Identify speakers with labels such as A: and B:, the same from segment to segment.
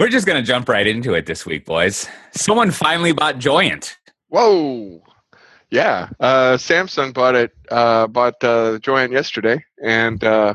A: We're just gonna jump right into it this week, boys. Someone finally bought Joyent.
B: Whoa. Yeah, uh, Samsung bought it, uh, bought uh, Joyent yesterday, and uh,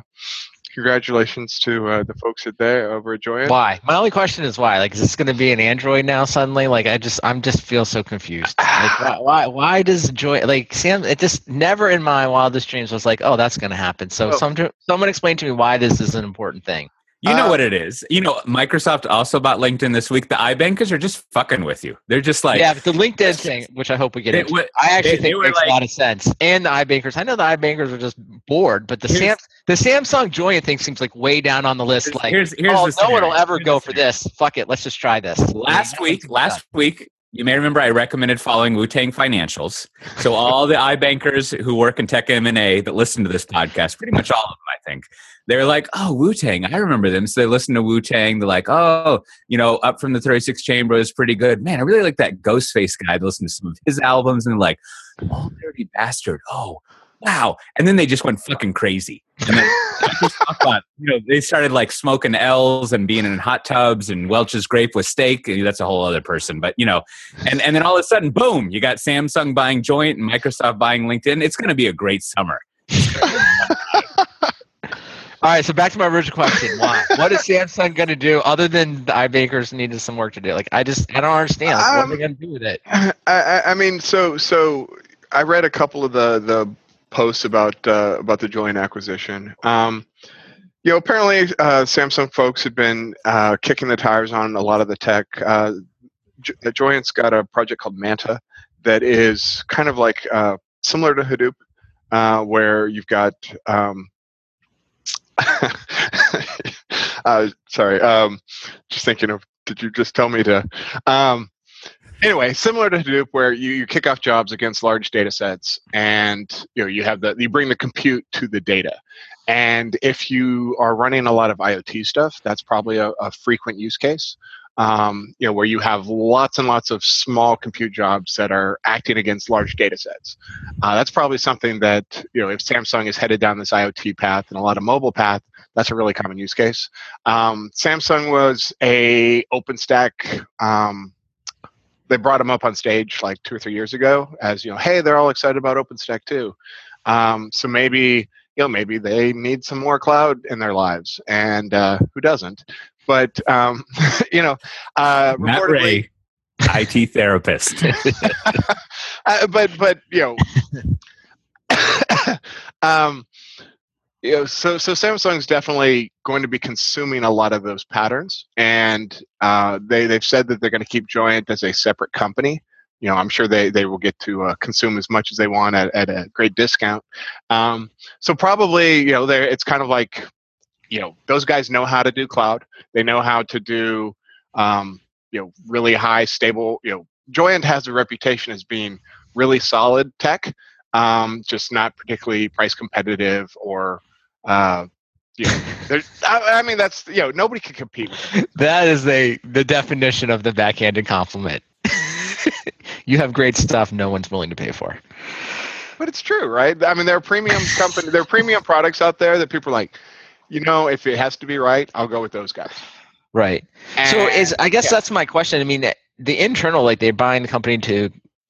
B: congratulations to uh, the folks at there over at Joyent.
C: Why? My only question is why. Like, is this going to be an Android now suddenly? Like, I just, I'm just feel so confused. Like, why, why, why does Joy, like, Sam, it just never in my wildest dreams was like, oh, that's going to happen. So,
B: Oh.
C: some, someone explain to me why this is an important thing.
A: You know
B: Uh,
A: what it is. You know, Microsoft also bought LinkedIn this week. The iBankers are just fucking with you. They're just like,
C: yeah, but the LinkedIn thing, which I hope we get
A: They
C: into, I actually
A: they- they
C: think
A: were
C: makes
A: like-
C: a lot of sense. And the iBankers, I know the iBankers are just bored, but the Sam, the Samsung Joy thing seems like way down on the list. Like,
A: here's, here's
C: oh,
A: the
C: no one will ever
A: Here's
C: go for this. Fuck it, let's just try this.
A: Last week, last week, you may remember I recommended following Wu Tang Financials. So all the iBankers who work in tech M and A that listen to this podcast, pretty much all of them, I think, they're like, "Oh, Wu Tang, I remember them." So they listen to Wu Tang. They're like, "Oh, you know, up from the 36 Chamber is pretty good." Man, I really like that Ghostface guy. They listen to some of his albums and they're like, "Oh, dirty bastard." Oh, wow. And then they just went fucking crazy. And then Microsoft got, you know, they started like smoking L's and being in hot tubs and Welch's grape with steak. And that's a whole other person. But, you know, and, and then all of a sudden, boom, you got Samsung buying Joyent and Microsoft buying LinkedIn. It's going to be a great summer.
C: All right, so back to my original question. Why? what is Samsung going to do other than the iBakers needed some work to do? Like, I just, I don't understand. Like, what are they
B: Um,
C: going to do with it?
B: I, I, I mean, so so I read a couple of the the posts about uh, about the Joyent acquisition. Um, you know, apparently uh, Samsung folks had been uh, kicking the tires on a lot of the tech. Uh, J- Joyent's got a project called Manta that is kind of like uh, similar to Hadoop, uh, where you've got. Um, uh, sorry, um, just thinking of. Did you just tell me to? Um, anyway, similar to Hadoop, where you, you kick off jobs against large data sets, and you know you have the you bring the compute to the data. And if you are running a lot of IoT stuff, that's probably a, a frequent use case. Um, you know, where you have lots and lots of small compute jobs that are acting against large data sets. Uh, that's probably something that you know, if Samsung is headed down this IoT path and a lot of mobile path, that's a really common use case. Um, Samsung was a OpenStack. Um, they brought him up on stage like two or three years ago as you know, hey, they're all excited about OpenStack too. Um, so maybe you know maybe they need some more cloud in their lives, and uh, who doesn't? But um, you know, uh,
A: Matt
B: reportedly-
A: Ray, IT therapist.
B: uh, but but you know, um, you know, so so Samsung's definitely going to be consuming a lot of those patterns, and uh, they they've said that they're going to keep Joyent as a separate company. You know, I'm sure they they will get to uh, consume as much as they want at, at a great discount. Um, so probably you know, it's kind of like you know those guys know how to do cloud. They know how to do um, you know really high stable you know Joyent has a reputation as being really solid tech, um, just not particularly price competitive or, uh, you know, there's, I, I mean, that's, you know, nobody can compete with.
C: That is the the definition of the backhanded compliment. you have great stuff no one's willing to pay for.
B: But it's true, right? I mean, there are premium company, there are premium products out there that people are like, you know, if it has to be right, I'll go with those guys.
C: Right. so is I guess
B: yeah.
C: that's my question. I mean, the internal like they're buying the company to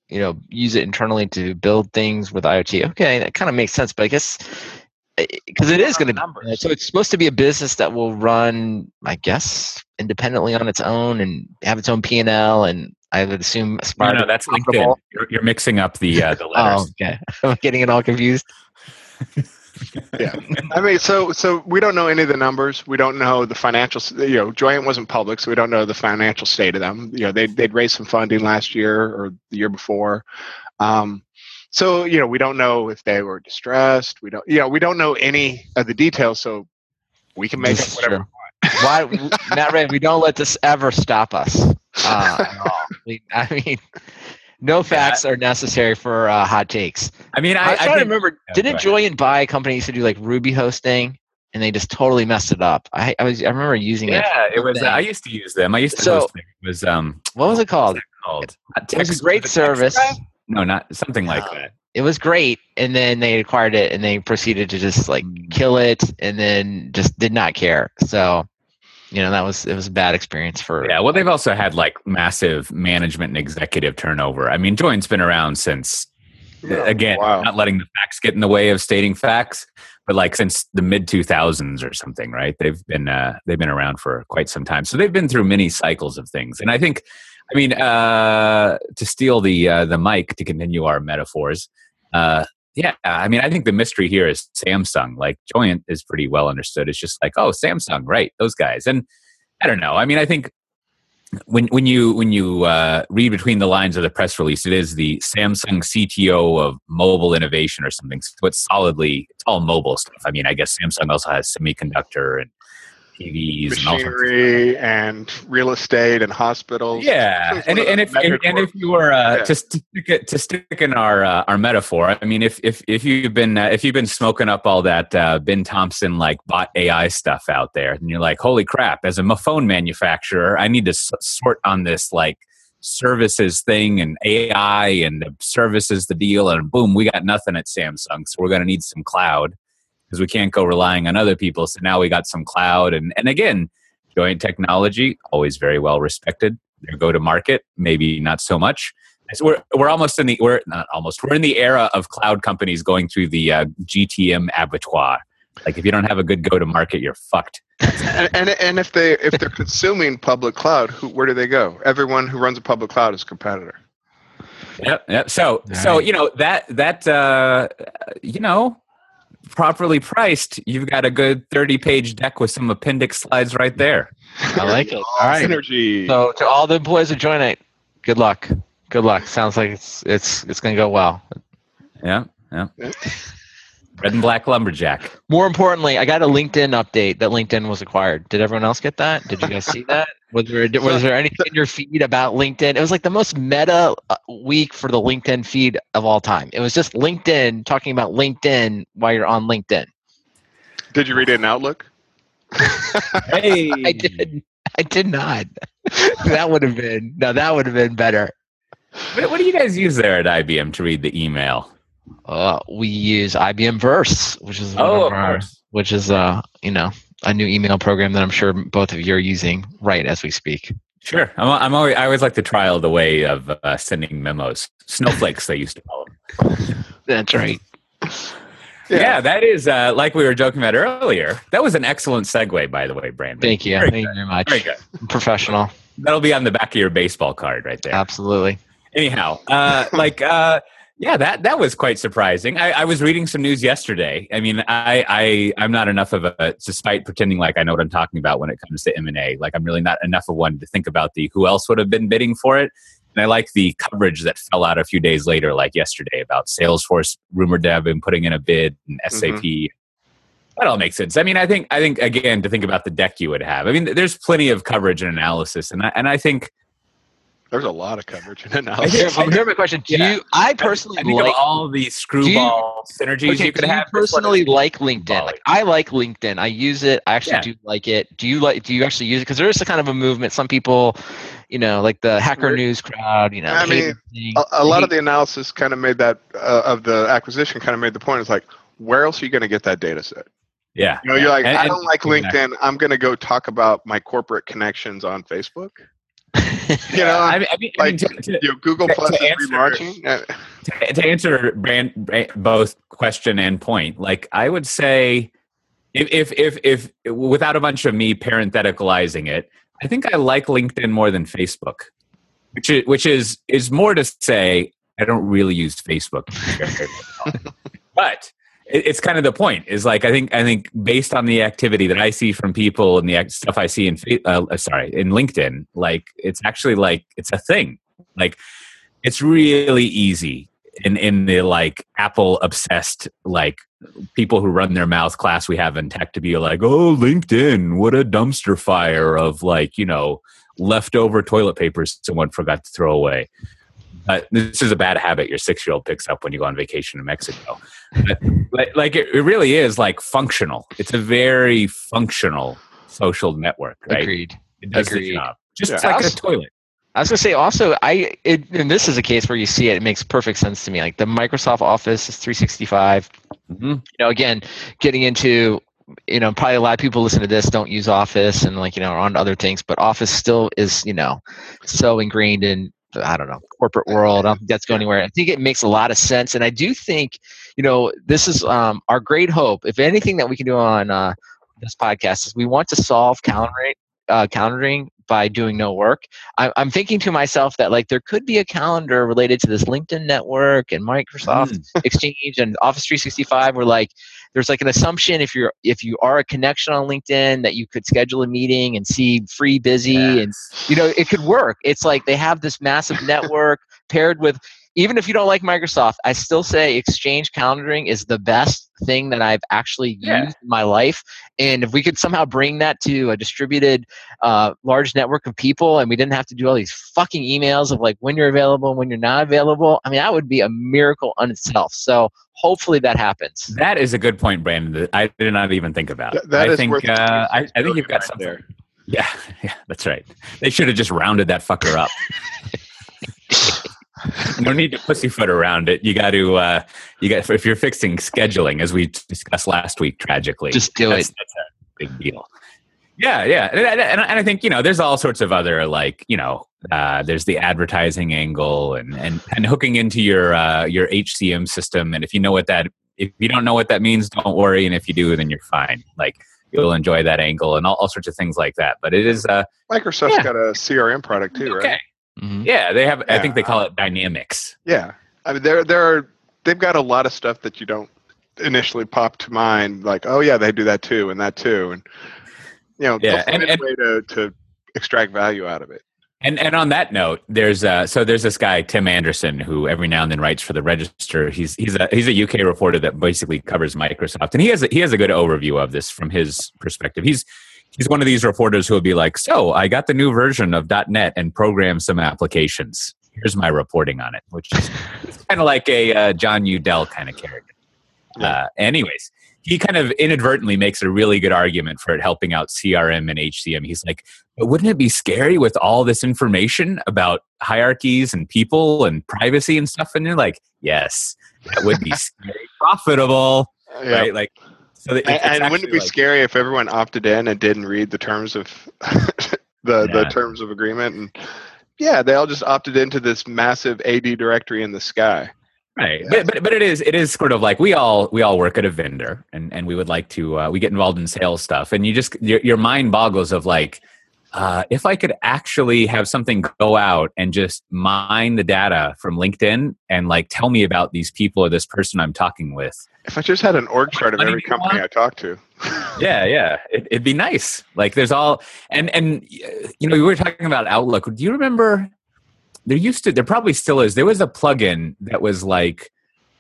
C: you know use it internally to build things with IoT. Okay, that kind of makes sense. But I guess because it is going to be
A: Numbers.
C: so it's supposed to be a business that will run, I guess, independently on its own and have its own P and L. And I would assume
A: no, no, that's
C: be
A: LinkedIn. You're, you're mixing up the uh, the letters.
C: Oh, okay. I'm getting it all confused.
B: yeah. I mean, so so we don't know any of the numbers. We don't know the financial. You know, Joyent wasn't public, so we don't know the financial state of them. You know, they they'd raised some funding last year or the year before. Um, so you know, we don't know if they were distressed. We don't. You know, we don't know any of the details. So we can make
C: This
B: up whatever.
C: true. Why, Matt Ray? We don't let this ever stop us. Uh, at all. We, I mean, no facts are necessary for uh, hot takes.
A: I mean, I,
C: I,
A: I
C: to remember. Didn't
A: go ahead.
C: Joyent buy a company used to do like Ruby hosting, and they just totally messed it up? I, I was I remember using it.
A: Yeah, it was. Uh,
C: thing.
A: I used to use them. I used to
C: So-
A: host things. It was um,
C: What was it called?
A: called?
C: It was a great service.
A: No, not something like
C: Uh,
A: that.
C: It was great, and then they acquired it, and they proceeded to just like kill it, and then just did not care. So you know that was it was a bad experience for
A: Yeah, well, they've also had like massive management and executive turnover. I mean, Joyent's been around since again,
B: Wow.
A: not letting the facts get in the way of stating facts, but like since the mid 2000s or something, right? They've been uh, they've been around for quite some time, so they've been through many cycles of things. And I think, I mean, uh, to steal the uh, the mic to continue our metaphors, uh, yeah, I mean, I think the mystery here is Samsung. Like Joyent is pretty well understood. It's just like, oh, Samsung, right? Those guys, and I don't know. I mean, I think when when you when you uh, read between the lines of the press release, it is the Samsung CTO of mobile innovation or something. So it's solidly it's all mobile stuff. I mean, I guess Samsung also has semiconductor and TVs and all sorts of
B: machinery and real estate and hospitals.
A: yeah, and, and if and, and if you were uh,
B: Yeah.
A: to stick it, to stick in our uh, our metaphor, I mean, if if if you've been uh, if you've been smoking up all that uh, Ben Thompson like bot AI stuff out there, and you're like, holy crap! As a phone manufacturer, I need to s- sort on this like services thing and AI and the services the deal, and boom, we got nothing at Samsung, so we're going to need some cloud because we can't go relying on other people. So now we got some cloud, and and again, Joyent technology always very well respected. Their go to market maybe not so much. So we're we're almost in the we're not almost we're in the era of cloud companies going through the uh, GTM abattoir. Like if you don't have a good go to market, you're fucked.
B: and, and and if they if they're consuming public cloud, who, where do they go? Everyone who runs a public cloud is a competitor.
A: Yep, yep. So, so you know that that uh, you know, properly priced, you've got a good thirty-page deck with some appendix slides right there.
C: I like it. All right.
B: Synergy.
C: So to all the employees of Joyent, good luck. Good luck. Sounds like it's it's it's gonna go well.
A: Yeah, yeah. Red and black lumberjack.
C: More importantly, I got a LinkedIn update that LinkedIn was acquired. Did everyone else get that? Did you guys see that? Was there was there anything in your feed about LinkedIn? It was like the most meta uh, week for the LinkedIn feed of all time. It was just LinkedIn talking about LinkedIn while you're on LinkedIn.
B: Did you read it in Outlook?
A: Hey,
C: I did. I did not. that would have been no. That would have been better.
A: What, what do you guys use there at IBM to read the email?
C: Uh, we use IBM Verse, which is one
A: Oh,
C: of
A: of
C: our-
A: course.
C: which is uh you know a new email program that I'm sure both of you are using right as we speak.
A: Sure. I'm, I'm always, I always like to trial the way of uh, sending memos. Snowflakes, they used to call them.
C: That's right.
A: Yeah, that is uh, like we were joking about earlier. That was an excellent segue, by the way, Brandon.
C: Thank you.
A: Very
C: Thank you very much.
A: Very good.
C: Professional.
A: That'll be on the back of your baseball card right there.
C: Absolutely.
A: Anyhow, uh, like, uh, yeah, that that was quite surprising. I, I was reading some news yesterday. I mean, I, I I'm not enough of a, despite pretending like I know what I'm talking about when it comes to M and A. Like, I'm really not enough of one to think about the who else would have been bidding for it. And I like the coverage that fell out a few days later, like yesterday, about Salesforce rumored to have been putting in a bid and mm-hmm. SAP. That all makes sense. I mean, I think I think again to think about the deck you would have. I mean, there's plenty of coverage and analysis, and I, and I think
B: There's a lot of coverage and
A: I
B: analysis.
A: hear-
C: Here, here my question. Do
A: Yeah.
C: you I personally
A: I think
C: like
A: of all the screwball synergies
C: okay,
A: you could
C: do
A: have.
C: you
A: this
C: personally like LinkedIn. Like, I like LinkedIn. I use it. I actually
A: Yeah.
C: do like it. Do you like do you actually use it? Because there is a kind of a movement. Some people, you know, like the hacker
B: Re-
C: news crowd, you know,
B: I mean, a, a lot of the analysis kind of made that uh, of the acquisition kind of made the point. It's like, where else are you going to get that data set?
A: yeah,
B: You know, you're like,
A: And-
B: I don't like
A: exactly.
B: LinkedIn. I'm going to go talk about my corporate connections on Facebook. You know,
A: I mean, I mean,
B: like,
A: to, to,
B: you know, Google
A: to-
B: Plus
A: to
B: is
A: answer-
B: relaunching. Uh,
A: to, to answer Brand, Brand- both question and point, like I would say, if, if if if without a bunch of me parentheticalizing it, I think I like LinkedIn more than Facebook, which is which is is more to say I don't really use Facebook, but it's kind of the point. Is like I think I think based on the activity that I see from people and the stuff I see in Fa- uh, sorry in LinkedIn, like it's actually like it's a thing. Like it's really easy in in the like Apple obsessed like people who run their mouth class we have in tech to be like, oh, LinkedIn, what a dumpster fire of like you know leftover toilet paper someone forgot to throw away. But this is a bad habit your six year old picks up when you go on vacation in Mexico. But, like, like it, it really is like functional. It's a very functional social network, right?
C: Agreed.
A: It does
C: Agreed.
A: the job. Just
B: Yeah.
A: like a toilet.
C: I was gonna say also I it, and this is a case where you see it. It makes perfect sense to me. Like the Microsoft Office is 365.
A: Mhm.
C: You know, again, getting into you know, probably a lot of people listen to this don't use Office and like you know are on other things, but Office still is you know so ingrained in I don't know corporate world. I don't think that's going anywhere. I think it makes a lot of sense, and I do think you know this is um, our great hope. If anything that we can do on uh, this podcast is we want to solve calendaring, uh, calendaring by doing no work. I, I'm thinking to myself that like there could be a calendar related to this LinkedIn network and Microsoft
A: Mm.
C: Exchange and Office 365 where like there's like an assumption if you're if you are a connection on LinkedIn that you could schedule a meeting and see free busy and you know it could work. It's like they have this massive network paired with even if you don't like microsoft i still say exchange calendaring is the best thing that i've actually
A: Yeah.
C: used in my life and if we could somehow bring that to a distributed uh, large network of people and we didn't have to do all these fucking emails of like when you're available and when you're not available i mean that would be a miracle on itself so hopefully that happens
A: That is a good point, Brandon. That I did not even think about.
B: Th- that
A: I
B: is
A: think
B: worth
A: uh, I, I think you've got
B: right
A: something
B: there.
A: Yeah, yeah, that's right. They should have just rounded that fucker up. no need to pussyfoot around it. You got to, uh, you got if you're fixing scheduling, as we discussed last week, tragically,
C: Just do
A: that's,
C: it.
A: That's a big deal. Yeah, yeah, and, and, and I think you know, there's all sorts of other like you know, uh, there's the advertising angle and and and hooking into your uh, your HCM system. And if you know what that, if you don't know what that means, don't worry. And if you do, then you're fine. Like you'll enjoy that angle and all, all sorts of things like that. But it is, uh,
B: Microsoft's
A: Yeah.
B: got a CRM product too,
A: okay.
B: right?
C: Mhm.
A: Yeah, they have. I think they
B: Yeah.
A: call it Dynamics.
B: Yeah, I mean, there there are they've got a lot of stuff that you don't initially pop to mind, like oh yeah, they do that too and that too, and you know,
A: Yeah, and- and-
B: way to to extract value out of it.
A: And and on that note, there's uh so there's this guy Tim Anderson who every now and then writes for the Register. He's he's a he's a UK reporter that basically covers Microsoft, and he has a, he has a good overview of this from his perspective. He's he's one of these reporters who will be like, "So I got the new version of .NET and programmed some applications. Here's my reporting on it," which is kind of like a uh, Jon Udell kind of character.
B: Yeah.
A: Uh, anyways, he kind of inadvertently makes a really good argument for it helping out CRM and HCM. He's like, but wouldn't it be scary with all this information about hierarchies and people and privacy and stuff? And you're like, yes, that would be scary. profitable,
B: Yeah.
A: right? Like, so
B: And,
A: it's
B: and wouldn't it be
A: like-
B: scary if everyone opted in and didn't read the terms of the the terms of agreement and yeah, they all just opted into this massive AD directory in the sky.
A: right
B: Yeah.
A: but, but but it is it is sort of like we all we all work at a vendor and and we would like to uh, we get involved in sales stuff and you just your, your mind boggles of like uh, if I could actually have something go out and just mine the data from LinkedIn and like tell me about these people or this person I'm talking with,
B: If I just had an org chart of every company? I talk to.
A: yeah, yeah, it, it'd be nice. Like there's all and and uh, you know we were talking about Outlook. Do you remember? There used to, there probably still is. There was a plugin that was like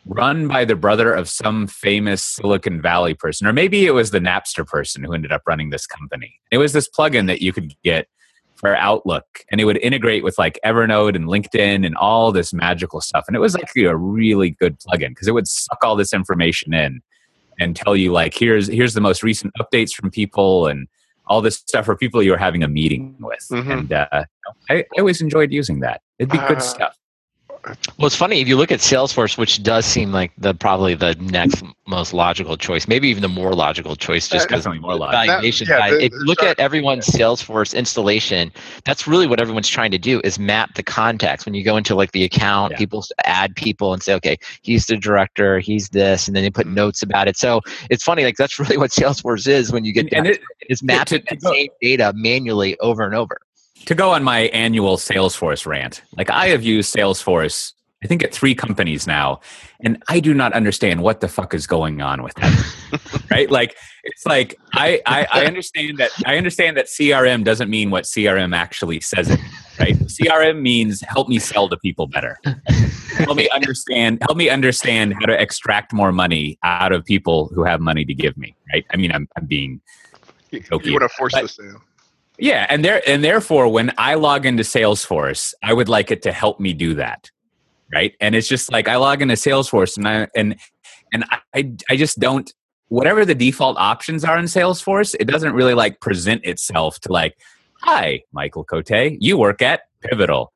A: run by the brother of some famous Silicon Valley person, or maybe it was the Napster person who ended up running this company. It was this plugin that you could get for Outlook, and it would integrate with like Evernote and LinkedIn and all this magical stuff. And it was actually a really good plugin because it would suck all this information in and tell you like here's here's the most recent updates from people and all this stuff for people you're having a meeting with.
B: Mhm.
A: And uh, I, I always enjoyed using that. It'd be good
B: Uh,
A: stuff.
C: Well, it's funny if you look at Salesforce, which does seem like the probably the next most logical choice, maybe even the more logical choice, just
B: Uh,
C: because
A: Definitely more logical.
C: valuation.
B: yeah, the-
C: if you look at everyone's Salesforce installation, that's really what everyone's trying to do is map the context. When you go into like the account,
A: Yeah.
C: people add people and say, okay, he's the director, he's this, and then they put notes about it. So it's funny, like that's really what Salesforce is when you get
A: And,
C: down
A: and
C: to
A: it,
C: it, is mapping
A: to- to
C: that
A: go-
C: same data manually over and over.
A: To go on my annual Salesforce rant, like I have used Salesforce, I think at three companies now, and I do not understand what the fuck is going on with that. right? Like it's like I, I I understand that I understand that CRM doesn't mean what CRM actually says it. Right? CRM means help me sell to people better. help me understand help me understand how to extract more money out of people who have money to give me. Right? I mean I'm I'm being
B: You,
A: Okay,
B: want to force
A: but-
B: the sale.
A: Yeah, and there and therefore, when I log into Salesforce, I would like it to help me do that, right? And it's just like I log into Salesforce, and I and and I I just don't whatever the default options are in Salesforce, it doesn't really like present itself to like, hi, Michael Cote, you work at Pivotal.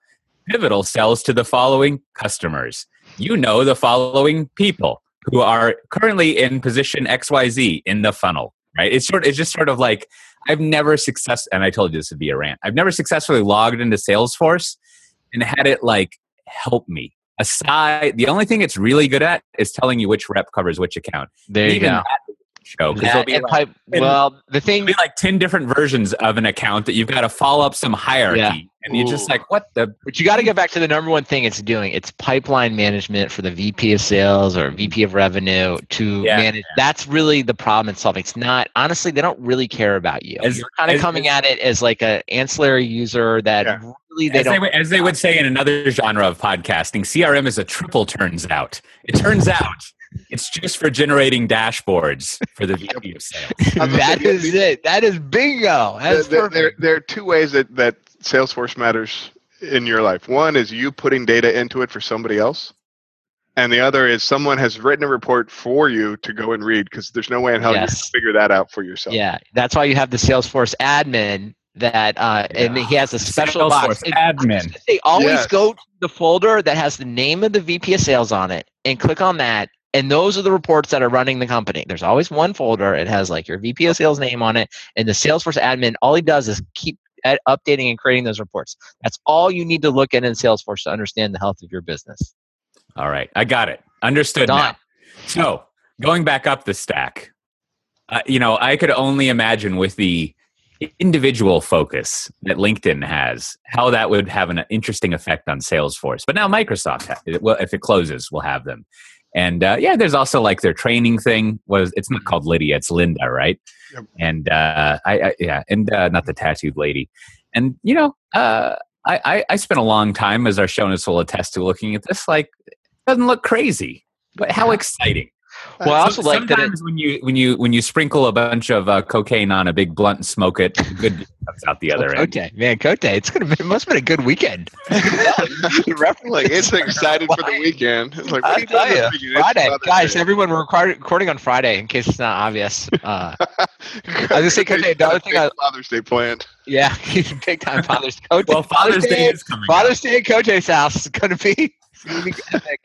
A: Pivotal sells to the following customers. You know the following people who are currently in position XYZ in the funnel, right? It's sort. It's just sort of like I've never success, and I told you this would be a rant. I've never successfully logged into Salesforce and had it like help me. Aside, the only thing it's really good at is telling you which rep covers which account.
C: There you
A: Even
C: go.
A: that show because there'll be
C: and
A: like,
C: pipe- well, the thing
A: be like ten different versions of an account that you've got to follow up some hierarchy,
C: Yeah.
A: and you're just like, what the?
C: But you got to get back to the number one thing it's doing. It's pipeline management for the VP of sales or VP of revenue to
A: Yeah.
C: manage. That's really the problem it's solving. It's not honestly they don't really care about you.
A: As-
C: You're kind of
A: as-
C: coming at it as like an ancillary user that
B: Yeah.
C: really they
A: As
C: don't.
A: would- as they would say in another genre of podcasting, CRM is a triple turns out. It turns out it's just for generating dashboards for the VP of sales.
C: that is it. That is bingo. That's
B: there, there,
C: perfect.
B: there are two ways that, that Salesforce matters in your life. One is you putting data into it for somebody else. And the other is someone has written a report for you to go and read because there's no way in hell you can figure that out for yourself.
C: Yeah, that's why you have the Salesforce admin that, uh, and he has a special box.
A: Salesforce
C: It-
A: admin.
C: They always
B: Yes.
C: go to the folder that has the name of the VP of sales on it and click on that. And those are the reports that are running the company. There's always one folder. It has like your VP of sales name on it. And the Salesforce admin, all he does is keep updating and creating those reports. That's all you need to look at in Salesforce to understand the health of your business.
A: All right, I got it. Understood now. So going back up the stack, uh, you know, I could only imagine with the individual focus that LinkedIn has, how that would have an interesting effect on Salesforce. But now Microsoft, well, if it closes, will have them. And uh, yeah, there's also like their training thing. Was it's not called Lydia, it's Lynda, right?
B: Yep.
A: And uh, I, I yeah, and uh, not the tattooed lady. And you know, uh, I, I I spent a long time, as our show notes will attest to, looking at this. Like, it doesn't look crazy, but how exciting!
C: Well, I also
A: So-
C: like that. It,
A: sometimes when you when you when you sprinkle a bunch of uh, cocaine on a big blunt and smoke it, good comes out the other end.
C: Cote, man, Cote, it's gonna be, it must have been a good weekend. You referenced
B: Like it's
C: it.
B: excited for the weekend. It's like, what
C: I'll
B: are you
C: tell
B: doing
C: ya,
B: this weekend? It's
C: Friday, guys,
B: Day.
C: everyone, we're recording on Friday in case it's not obvious. Uh, gonna say, Cote, the other thing I-
B: Father's Day planned.
C: yeah, big time Father's Cote.
A: Well, Father's Day is coming. up.
C: Father's Day at Cote's house is gonna be, it's gonna be epic.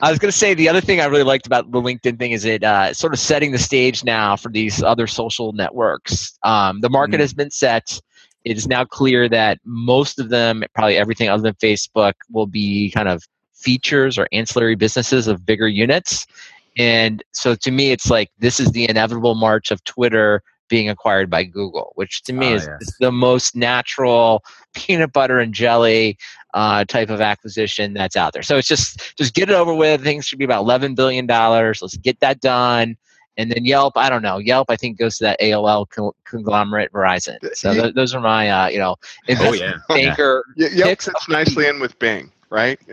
C: I was gonna say the other thing I really liked about the LinkedIn thing is it uh, sort of setting the stage now for these other social networks. Um, the market
A: Mhm.
C: has been set. It is now clear that most of them, probably everything other than Facebook, will be kind of features or ancillary businesses of bigger units. And so to me, it's like this is the inevitable march of Twitter being acquired by Google, which to me
A: Ah,
C: is,
A: yes.
C: is the most natural peanut butter and jelly uh, type of acquisition that's out there. So it's just just get it over with. Things should be about eleven billion dollars. Let's get that done. And then Yelp, I don't know. Yelp, I think goes to that AOL con- conglomerate Verizon. So th- those are my, uh, you know,
A: Oh yeah.
C: banker.
B: Yeah, Yelp
C: Picks
B: fits nicely in with Bing, right?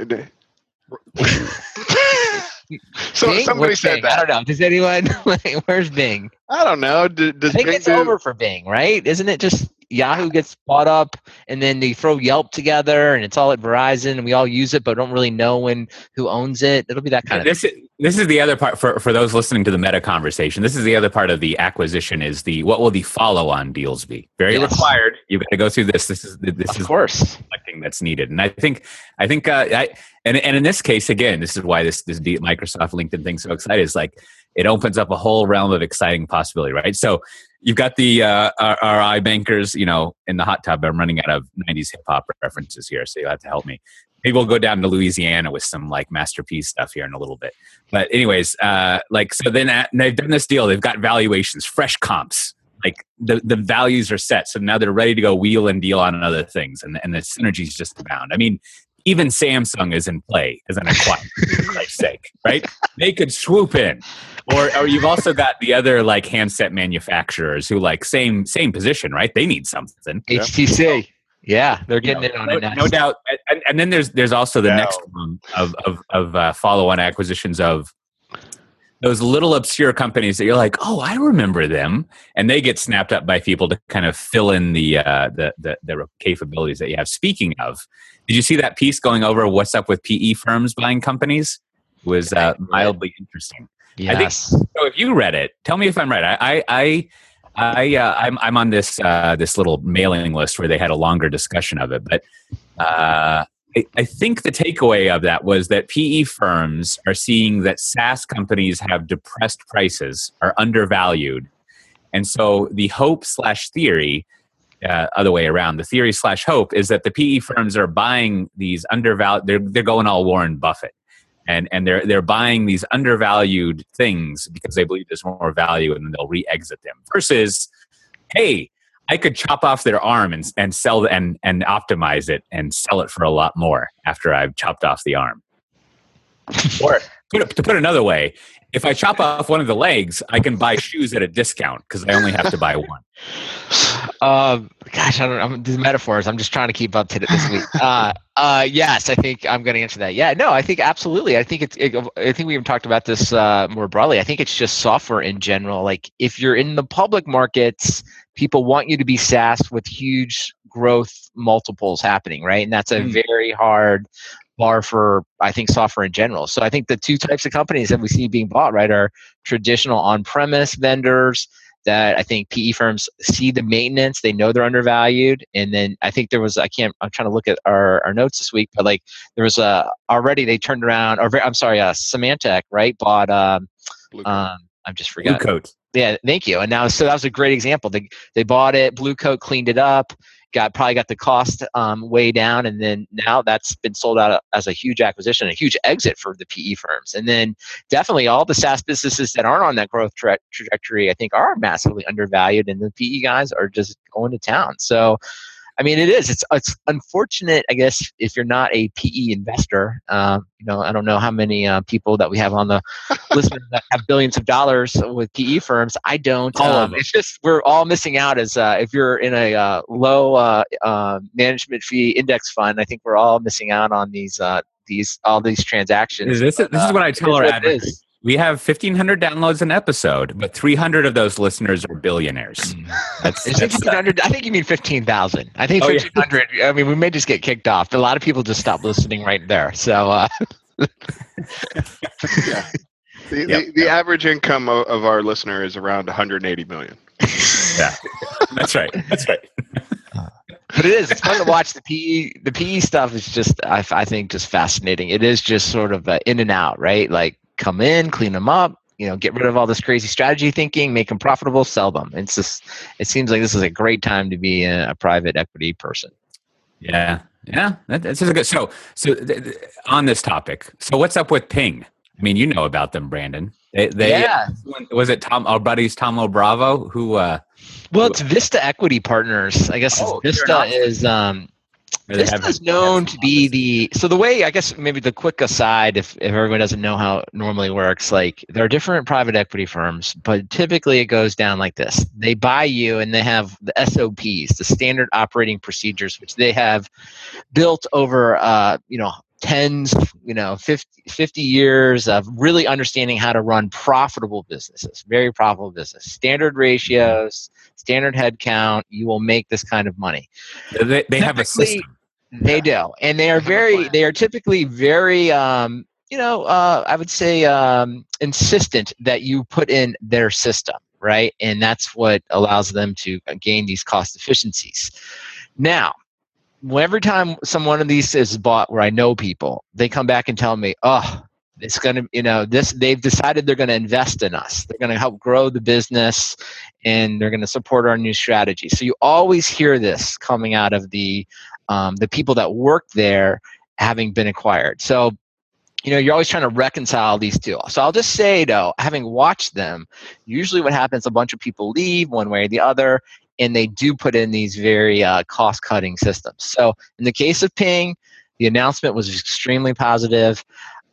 B: So
C: Bing?
B: somebody
C: What's
B: said
C: Bing? I don't know. Does anyone? where's Bing?
B: I don't know. D- Does
C: I think
B: Bing
C: it's
B: do-
C: over for Bing, right? Isn't it just Yahoo gets bought up and then they throw Yelp together and it's all at Verizon and we all use it but don't really know when who owns it. It'll be that kind of
A: This is this is the other part for for those listening to the meta conversation. This is the other part of the acquisition is the what will the follow on deals be? Very
C: Yes.
A: required. You've got to go through this. This is this
C: Of
A: is
C: course.
A: collecting that's needed. And I think, I think, uh, I, and and in this case, again, this is why this this Microsoft LinkedIn thing so excited. Is like it opens up a whole realm of exciting possibility, right? So you've got the uh, our iBankers, you know, in the hot tub. I'm running out of '90s hip hop references here, so you'll have to help me. Maybe we'll go down to Louisiana with some like Master P stuff here in a little bit. But anyways, uh, like so then uh, they've done this deal. They've got valuations, fresh comps like the, the values are set so now they're ready to go wheel and deal on other things and, and the synergies just abound i mean even samsung is in play as an acquirer for christ's sake right they could swoop in or, or you've also got the other like handset manufacturers who like same same position right they need something
C: HTC. Yeah, they're
A: You
C: getting
A: know,
C: in on
A: no,
C: it next.
A: no doubt and, and then there's there's also the
B: Yeah.
A: next one of of, of uh, follow-on acquisitions of those little obscure companies that you're like, oh, I remember them, and they get snapped up by people to kind of fill in the uh, the, the the capabilities that you have. Speaking of, did you see that piece going over what's up with PE firms buying companies? It was uh, mildly interesting. I think-
C: Yes.
A: So if you read it, tell me if I'm right. I I I, I uh, I'm I'm on this uh, this little mailing list where they had a longer discussion of it, but uh, I, I think the takeaway of that was that PE firms are seeing that SaaS companies have depressed prices, are undervalued, And so the hope slash theory, uh, other way around, the theory slash hope is that the PE firms are buying these undervalued. They're they're going all Warren Buffett, and and they're they're buying these undervalued things because they believe there's more value, and then they'll re-exit them. Versus, hey, I could chop off their arm and and sell and and optimize it and sell it for a lot more after I've chopped off the arm. or to put another way, if I chop off one of the legs, I can buy shoes at a discount because I only have to buy one.
C: Um, gosh, I don't know. These metaphors. I'm just trying to keep up to it this week. Uh, uh, yes, I think I'm going to answer that. Yeah, no, I think absolutely. I think it's. It, I think we even talked about this uh, more broadly. I think it's just software in general. Like if you're in the public markets, people want you to be SaaS with huge growth multiples happening, right? And that's a mm. very hard bar for I think software in general. So I think the two types of companies that we see being bought right are traditional on-premise vendors that I think PE firms see the maintenance, they know they're undervalued, and then I think there was I can't I'm trying to look at our, our notes this week, but like there was a already they turned around or I'm sorry, uh, Symantec right bought um, um I'm just forgetting
A: Blue Coat.
C: Yeah, thank you. And now so that was a great example. They they bought it, Blue Coat cleaned it up, got probably got the cost um, way down, and then now that's been sold out as a huge acquisition, a huge exit for the PE firms. And then definitely all the SaaS businesses that aren't on that growth tra- trajectory, I think, are massively undervalued, and the PE guys are just going to town. So I mean, it is. It's it's unfortunate, I guess, if you're not a PE investor. Uh, you know, I don't know how many uh, people that we have on the list that have billions of dollars with PE firms. I don't. All Um, it's just we're all missing out. As uh, if you're in a uh, low uh, uh, management fee index fund, I think we're all missing out on these these all these transactions.
A: This is, this is what I tell our advocates we have 1500 downloads an episode but 300 of those listeners are billionaires mm.
C: that's, that's 1500 i think you mean 15000 i think 1500 yeah. i mean we may just get kicked off a lot of people just stop listening right there so uh,
B: yeah the, yep. the, the average income of, of our listener is around 180 million
A: yeah that's right that's right
C: but it is. It's fun to watch the PE. The PE stuff is just, I, I think, just fascinating. It is just sort of in and out, right? Like come in, clean them up, you know, get rid of all this crazy strategy thinking, make them profitable, sell them. It's just, it seems like this is a great time to be a, a private equity person.
A: Yeah, yeah, that, that's a good. So, so th- th- on this topic, so what's up with Ping? I mean, you know about them, Brandon. They, they
C: yeah.
A: Was it Tom? Our buddies, Thoma Bravo, who? uh
C: Well, it's Vista Equity Partners. I guess oh, Vista is um this is known to be the so the way I guess maybe the quick aside if, if everyone doesn't know how it normally works like there are different private equity firms but typically it goes down like this. They buy you and they have the SOPs the standard operating procedures which they have built over uh, you know tens you know 50, 50 years of really understanding how to run profitable businesses very profitable business. Standard ratios standard headcount you will make this kind of money.
A: They, they have a system
C: they do, and they are very. They are typically very. Um, you know, uh, I would say um, insistent that you put in their system, right? And that's what allows them to gain these cost efficiencies. Now, every time some one of these is bought where I know people, they come back and tell me, "Oh, it's going to, you know, this they've decided they're going to invest in us. They're going to help grow the business, and they're going to support our new strategy." So you always hear this coming out of the um, the people that work there having been acquired. So, you know, you're always trying to reconcile these two. So I'll just say, though, having watched them, usually what happens, a bunch of people leave one way or the other, and they do put in these very uh, cost cutting systems. So in the case of Ping, the announcement was extremely positive.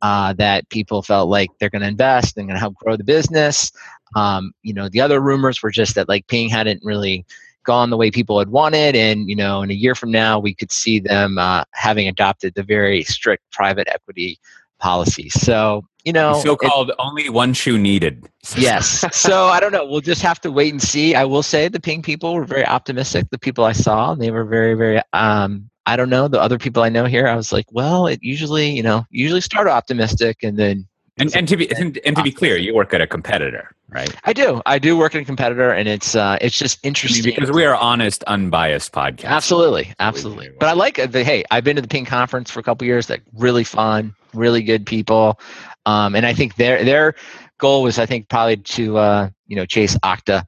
C: Uh, that people felt like they're going to invest, they're going to help grow the business. Um, you know, the other rumors were just that like Ping hadn't really gone the way people had wanted and you know in a year from now we could see them uh, having adopted the very strict private equity policy. So you know
A: so-called only one shoe needed.
C: Yes. So i don't know. We'll just have to wait and see. I will say the ping people were very optimistic. The people i saw they were very very um, i don't know the other people i know here i was like well it usually you know usually start optimistic and then
A: and, and to be and, and, to be clear, you work at a competitor, right?
C: I do. I do work at a competitor, and it's uh, it's just interesting
A: because we are honest, unbiased podcast.
C: Absolutely, absolutely. But I like the hey. I've been to the Ping conference for a couple years. That really fun, really good people, um, and I think their their goal was I think probably to uh, you know chase Okta,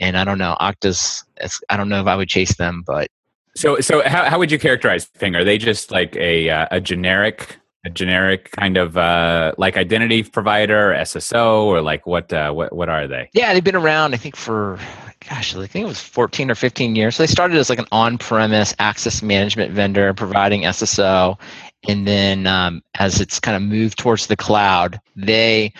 C: And I don't know, Okta's. I don't know if I would chase them, but
A: So, so how, how would you characterize Ping? Are they just like a uh, a generic a generic kind of uh, like identity provider, SSO, or like what uh, what what are they?
C: yeah, they've been around. I think for gosh, I think it was 14 or 15 years. So they started as like an on-premise access management vendor providing SSO, and then um, as it's kind of moved towards the cloud, they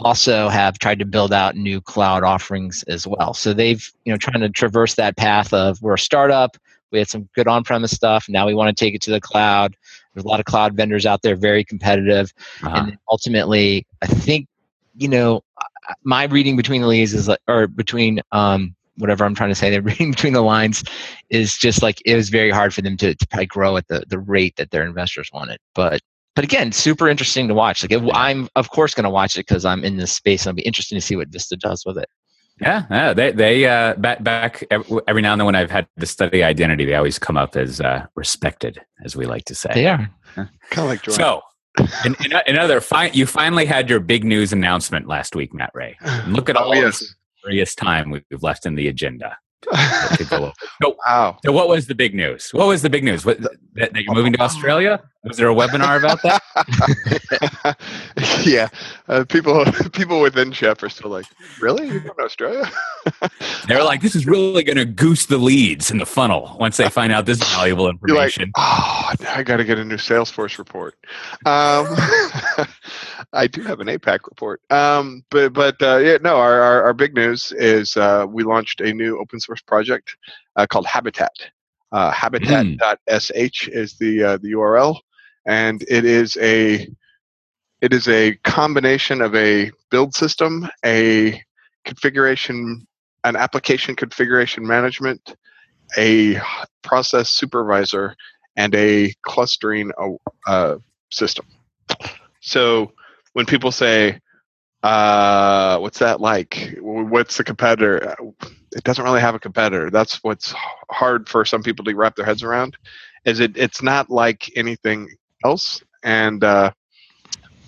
C: also have tried to build out new cloud offerings as well. So they've you know trying to traverse that path of we're a startup. We had some good on-premise stuff. Now we want to take it to the cloud. There's a lot of cloud vendors out there, very competitive,
A: Uh-huh.
C: and ultimately, I think you know my reading between the leaves is like, or between um, whatever I'm trying to say, the reading between the lines is just like it was very hard for them to, to probably grow at the, the rate that their investors wanted. But but again, super interesting to watch. Like it, I'm of course going to watch it because I'm in this space. and It'll be interesting to see what Vista does with it.
A: Yeah, yeah. They they uh, back back every now and then when I've had to study identity, they always come up as uh, respected, as we like to say.
C: They are.
B: Kind of like Jordan.
A: So, in, in, another, fi- you finally had your big news announcement last week, Matt Ray. And look at
B: Oh,
A: all
B: yes.
A: this glorious time we've left in the agenda. To. So,
B: wow.
A: so, what was the big news? What was the big news? What, that, that you're moving to Australia? Was there a webinar about that?
B: yeah, uh, people people within Chef are still like, really? You're going to Australia?
A: They're like, "This is really going to goose the leads in the funnel once they find out this valuable
B: You're like,
A: information."
B: oh, I got to get a new Salesforce report. Um, I do have an APAC report, um, but but uh, yeah, no. Our, our our big news is uh, we launched a new open source project uh, called Habitat. Uh, habitat.sh is the uh, the URL, and it is a it is a combination of a build system, a configuration, an application configuration management, a process supervisor, and a clustering uh, system. So when people say, uh, "What's that like? What's the competitor?" Uh, It doesn't really have a competitor. That's what's hard for some people to wrap their heads around. Is it? It's not like anything else, and uh,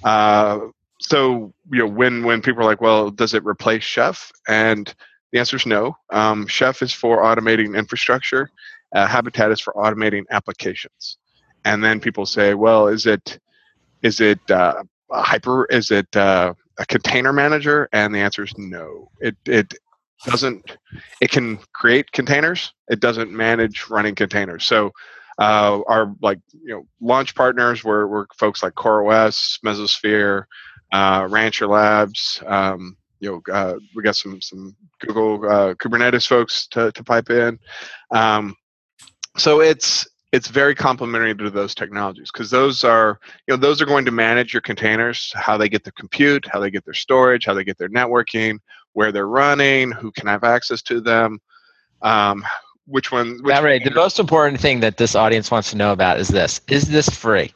B: uh, so you know when when people are like, "Well, does it replace Chef?" and the answer is no. Um, Chef is for automating infrastructure. Uh, Habitat is for automating applications. And then people say, well, is it is it uh, hyper? Is it uh, a container manager? And the answer is no. It it doesn't. It can create containers. It doesn't manage running containers. So uh, our like you know launch partners were, were folks like CoreOS, Mesosphere, uh, Rancher Labs. Um, you know, uh, we got some some Google uh, Kubernetes folks to, to pipe in. Um, so it's it's very complementary to those technologies because those are you know those are going to manage your containers, how they get their compute, how they get their storage, how they get their networking, where they're running, who can have access to them, um, which one. Which
C: Ray, the most important thing that this audience wants to know about is this: Is this free?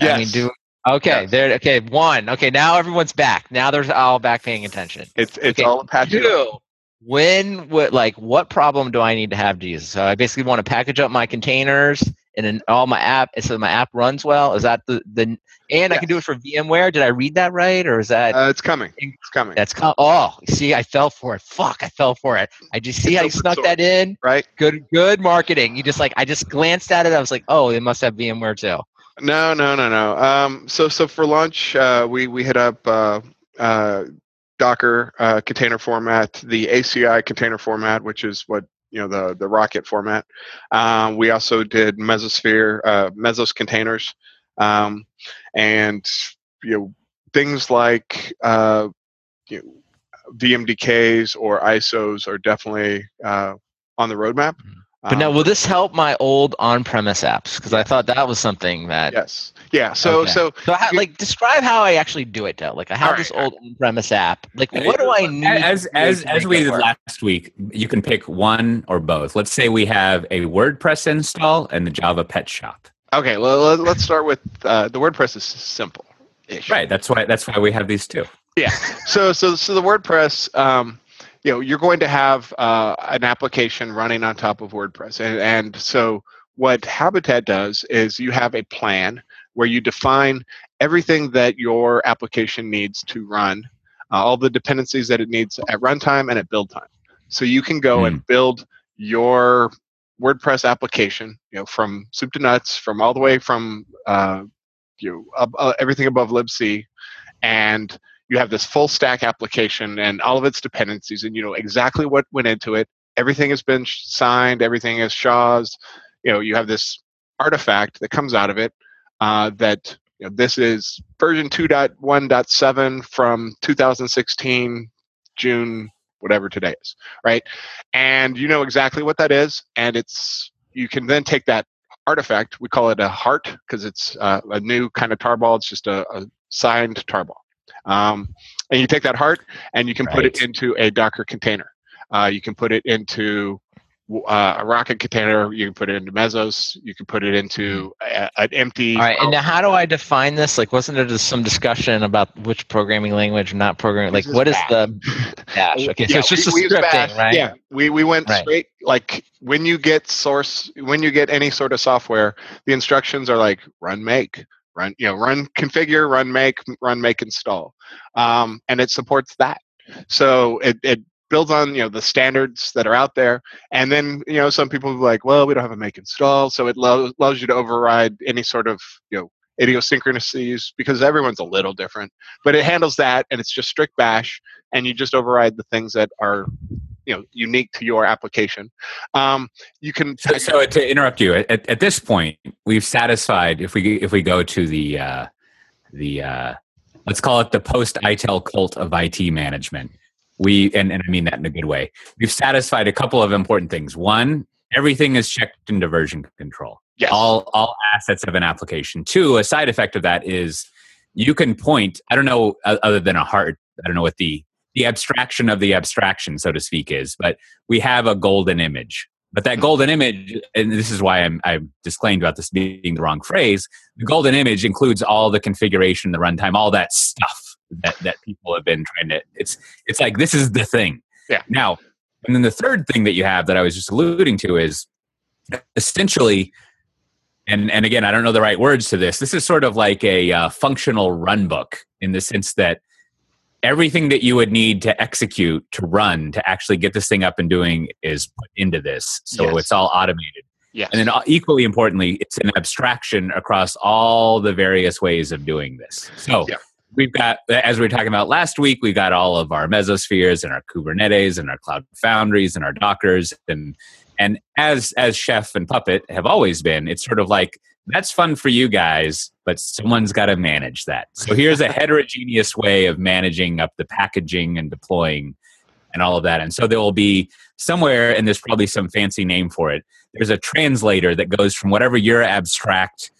C: I mean, do okay.
B: Yes.
C: There. Okay, one. Okay, now everyone's back. Now there's all back paying attention.
B: it's it's
C: Okay,
B: all Apache.
C: Two. When what like what problem do I need to have to use? So I basically want to package up my containers and then all my app so my app runs well. Is that the the and I can do it for VMware? Did I read that right, or is that
B: Uh, it's coming. It's coming.
C: that's com- oh see I fell for it. Fuck, I fell for it. I just see
B: It's
C: how you snuck
B: source.
C: that in.
B: right?
C: Good good marketing. You just like I just glanced at it. I was like, oh, they must have VMware too.
B: No, no, no, no. Um, so, so for lunch uh, we we hit up uh, uh, Docker uh, container format, the ACI container format, which is what you know the the Rocket format. Um, we also did Mesosphere, uh, Mesos containers, um, and you know things like uh, you know, VMDKs or ISOs are definitely uh, on the roadmap.
C: But now,
B: Um,
C: will this help my old on-premise apps? Because I thought that was something that.
B: yes, yeah. So,
C: Okay.
B: so
C: So, how, like, describe how I actually do it, though. Like, I have
B: All
C: this
B: right,
C: old on-premise app. Like, what do I need?
A: as as as we did last week you can pick one or both let's say we have a wordpress install and the java pet shop
B: Okay, well, let- let's start with uh, the WordPress is simple.
A: right that's why that's why we have these two Yeah.
B: So, so, so the WordPress, um, you know, you're going to have uh, an application running on top of WordPress, and, and so what Habitat does is you have a plan where you define everything that your application needs to run, uh, all the dependencies that it needs at runtime and at build time. So you can go and build your WordPress application, you know, from soup to nuts, from all the way from uh, you know, uh, everything above libc, and you have this full stack application and all of its dependencies, and you know exactly what went into it. Everything has been signed. Everything is SHA's. You know, you have this artifact that comes out of it uh, that you know, this is version 2.1.7 from 2016 June whatever today is, right? And you know exactly what that is, and it's you can then take that artifact. We call it a hart because it's uh, a new kind of tarball. It's just a, a signed tarball, um, and you take that hart and you can right. put it into a Docker container. Uh, you can put it into uh, a Rocket container. You can put it into Mesos. You can put it into mm-hmm. a, an empty.
C: All right, and now how do I define this? Like, wasn't there just some discussion about which programming language, not programming? Like, what is the Bash? Okay, yeah, so it's just we, a scripting, right?
B: Yeah, we we went right. straight. Like when you get source, when you get any sort of software, the instructions are like run make, run you know run configure, run make, run make install, um, and it supports that. So it, it builds on you know the standards that are out there. And then you know some people are like well we don't have a make install. So it allows, allows you to override any sort of you know idiosyncrasies because everyone's a little different. But it handles that and it's just strict bash and you just override the things that are you know unique to your application. Um, you can
A: so, so, to interrupt you at, at this point we've satisfied if we if we go to the uh, the uh, let's call it the post ITIL cult of it management. We and, and i mean that in a good way. We've satisfied a couple of important things. One everything is checked into version control. Yes. all all assets of an application. Two a side effect of that is you can point i don't know other than a hart i don't know what the the abstraction of the abstraction so to speak is but we have a golden image. But that golden image and this is why i'm i disclaimed about this being the wrong phrase the golden image includes all the configuration the runtime all that stuff that that people have been trying to it's it's like this is the thing.
B: Yeah.
A: Now and then the third thing that you have that i was just alluding to is essentially and and again i don't know the right words to this this is sort of like a uh, functional run book in the sense that everything that you would need to execute to run to actually get this thing up and doing is put into this so yes. it's all automated
B: Yes.
A: And then uh, equally importantly, it's an abstraction across all the various ways of doing this. So yeah we've got as we were talking about last week we've got all of our mesospheres and our kubernetes and our cloud foundries and our dockers and and as as chef and puppet have always been it's sort of like that's fun for you guys but someone's got to manage that so here's a heterogeneous way of managing up the packaging and deploying and all of that and so there will be somewhere and there's probably some fancy name for it there's a translator that goes from whatever your abstract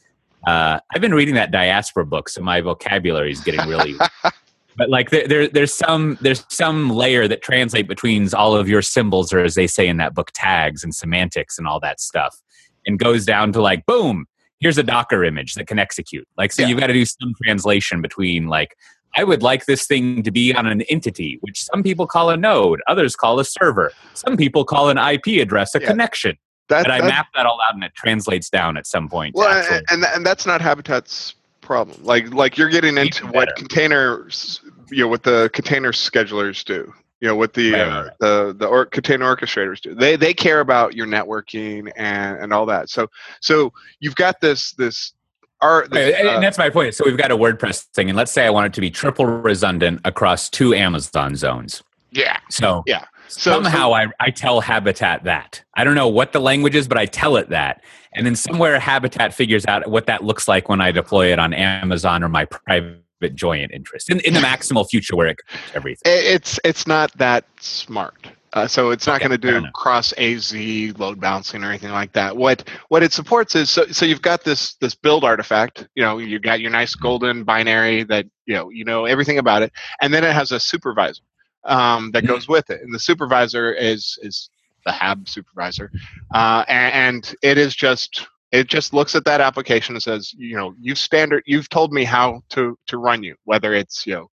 A: uh, I've been reading that diaspora book, so my vocabulary is getting really. but like there, there, there's some there's some layer that translate between all of your symbols, or as they say in that book, tags and semantics and all that stuff, and goes down to like boom. Here's a Docker image that can execute. Like so, yeah. you've got to do some translation between like I would like this thing to be on an entity, which some people call a node, others call a server, some people call an IP address a yeah. connection. That, and I map that all out, and it translates down at some point.
B: Well, and, and and that's not Habitat's problem. Like like you're getting into what containers, you know, what the container schedulers do. You know what the right, uh, right. the the or, container orchestrators do. They they care about your networking and and all that. So so you've got this this
A: are uh, and that's my point. So we've got a WordPress thing, and let's say I want it to be triple redundant across two Amazon zones.
B: Yeah.
A: So
B: yeah.
A: So, somehow so, I, I tell Habitat that. I don't know what the language is, but I tell it that. And then somewhere Habitat figures out what that looks like when I deploy it on Amazon or my private joint interest in, in the maximal future where it everything.
B: It's it's not that smart. Uh, so it's not okay, going to do cross AZ load balancing or anything like that. What what it supports is so, so you've got this this build artifact. You know you got your nice golden binary that you know you know everything about it, and then it has a supervisor um, that goes with it. And the supervisor is is the HAB supervisor, uh, and, and it is just it just looks at that application and says, you know, you've standard, you've told me how to to run you, whether it's you know,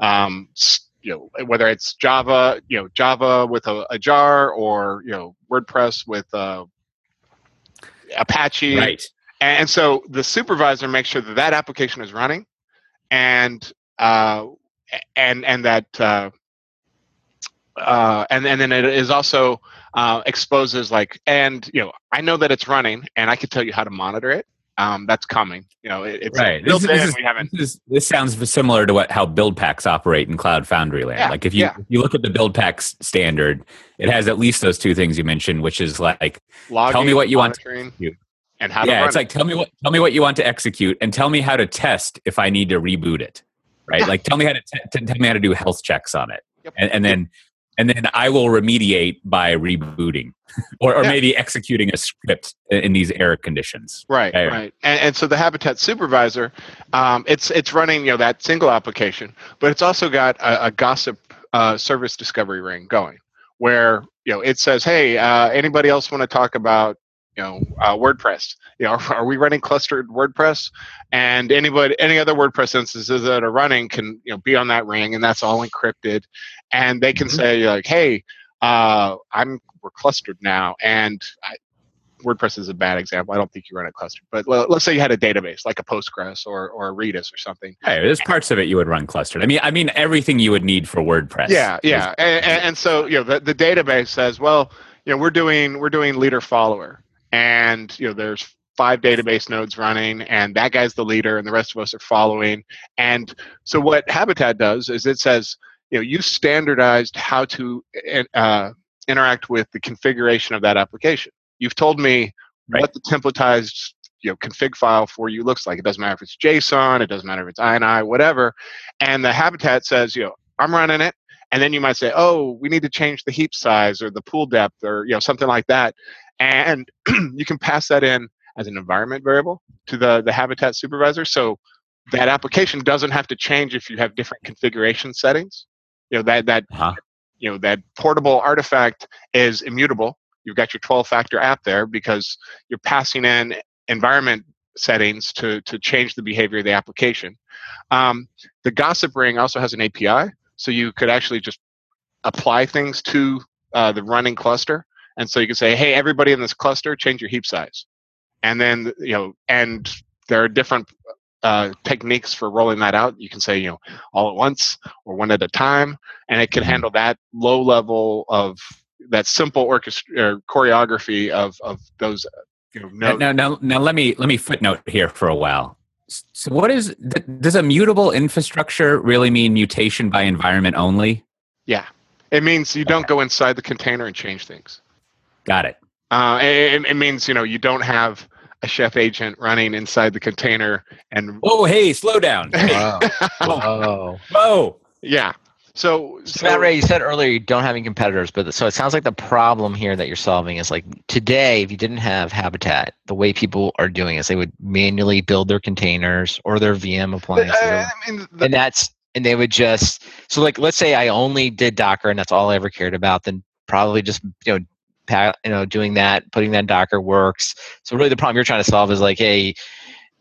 B: um, you know, whether it's Java, you know, Java with a, a jar or you know, WordPress with uh, Apache,
A: right?
B: And so the supervisor makes sure that that application is running, and uh, and and that uh, uh, and and then it is also uh, exposes like and you know I know that it's running and I can tell you how to monitor it. Um, that's coming. You know, it, it's
A: right. This, this, is, this, is- this sounds similar to what how build packs operate in Cloud Foundry land.
B: Yeah,
A: like if you
B: yeah.
A: if you look at the build packs standard, it has at least those two things you mentioned, which is like
B: Logging,
A: me what you want to execute.
B: and how to
A: yeah, it's
B: it.
A: like tell me what tell me what you want to execute and tell me how to test if I need to reboot it. Right?
B: Yeah.
A: Like tell me how to t- t- tell me how to do health checks on it.
B: Yep.
A: And, and then and then I will remediate by rebooting or, or
B: Yeah.
A: maybe executing a script in these error conditions.
B: Right,
A: Yeah.
B: right, and, and so the Habitat Supervisor, um, it's it's running you know that single application, but it's also got a, a gossip uh, service discovery ring going, where you know it says, hey, uh, anybody else want to talk about you know uh, WordPress? You know, are, we running clustered WordPress? And anybody, any other WordPress instances that are running can you know be on that ring, and that's all encrypted, and they can
A: Mhm.
B: say like, hey, uh, I'm we're clustered now, and I, WordPress is a bad example. I don't think you run a clustered, but well, let's say you had a database like a Postgres or, or a Redis or something.
A: Hey, there's parts of it you would run clustered. I mean, I mean everything you would need for WordPress.
B: Yeah, yeah, and, and, and so you know the, the database says, well, you know we're doing we're doing leader follower, and you know there's five database nodes running, and that guy's the leader, and the rest of us are following. And so what Habitat does is it says, you know, you standardized how to uh, interact with the configuration of that application. You've told me
A: Right.
B: what the templatized you know config file for you looks like. It doesn't matter if it's JSON, it doesn't matter if it's INI, whatever. And the Habitat says, you know, I'm running it, and then you might say, oh, we need to change the heap size or the pool depth or you know something like that, and you can pass that in as an environment variable to the the Habitat supervisor. So that application doesn't have to change if you have different configuration settings. You know that that
A: Huh?
B: you know that portable artifact is immutable you've got your 12 factor app there because you're passing in environment settings to to change the behavior of the application um, the gossip ring also has an api so you could actually just apply things to uh, the running cluster and so you can say hey everybody in this cluster change your heap size and then you know and there are different uh, techniques for rolling that out you can say you know all at once or one at a time and it can
A: Mhm.
B: handle that low level of that simple orchestra or choreography of of those uh, you know
A: Now, now, now, now let me let me footnote here for a while. S- So, what is th- does a mutable infrastructure really mean mutation by environment only?
B: yeah it means you don't go inside the container and change things
A: Got it.
B: uh, it, it means you know you don't have a chef agent running inside the container and
A: Oh, hey, slow down. Hey,
C: Wow. Whoa.
A: whoa.
B: yeah so,
C: So, Matt Ray, you said earlier you don't have any competitors, but so it sounds like the problem here that you're solving is like today, if you didn't have Habitat, the way people are doing is they would manually build their containers or their VM appliances,
B: I mean, the,
C: and that's and they would just so like let's say I only did Docker and that's all I ever cared about, then probably just you know. You know, doing that, putting that in Docker works. So really, the problem you're trying to solve is like, hey,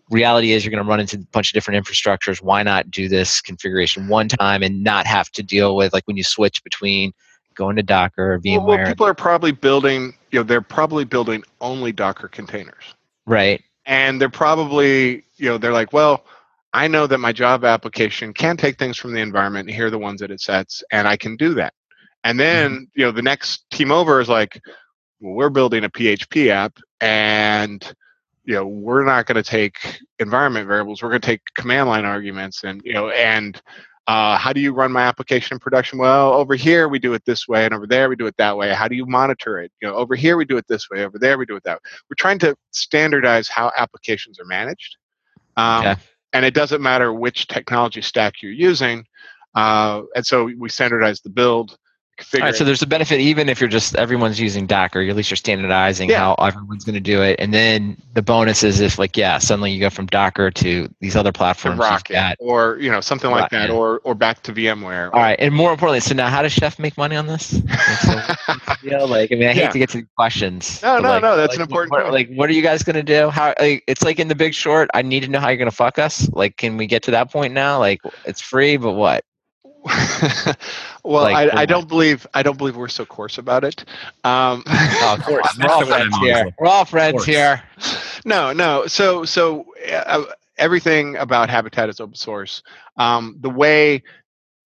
C: reality is you're going to run into a bunch of different infrastructures. Why not do this configuration one time and not have to deal with like when you switch between going to Docker or
B: well, well, people are probably building you know they're probably building only docker containers
C: right?
B: and they're probably you know they're like well i know that my job application can take things from the environment and here are the ones that it sets and i can do that and then mm-hmm. you know the next team over is like well, we're building a php app and you know we're not going to take environment variables we're going to take command line arguments and you know and uh, how do you run my application in production? Well over here we do it this way and over there we do it that way. How do you monitor it? You know over here we do it this way over there we do it that way. We're trying to standardize how applications are managed um,
C: Okay.
B: and it doesn't matter which technology stack you're using uh, and so we standardize the build
C: All right, so there's a benefit even if you're just everyone's using Docker, at least you're standardizing
B: Yeah.
C: how everyone's going to do it. And then the bonus is if like yeah, suddenly you go from Docker to these other platforms.
B: Rocket
C: got-
B: or you know something like that or or back to VMware
C: All right, and more importantly, so now how does Chef make money on this? Like, the deal? like, I mean, I hate
B: Yeah.
C: to get to the questions.
B: No, no,
C: like-
B: no, that's an important
C: what-
B: point.
C: Like, what are you guys going to do? How? Like, it's like in The Big Short. I need to know how you're going to fuck us. Like, can we get to that point now? Like, it's free, but what?
B: well,
C: Like,
B: I, I don't believe I don't believe we're so coarse about it. Um,
C: Oh, of course, we're all friends here. We're all friends here.
B: no, no. So, so uh, everything about Habitat is open source. Um, the way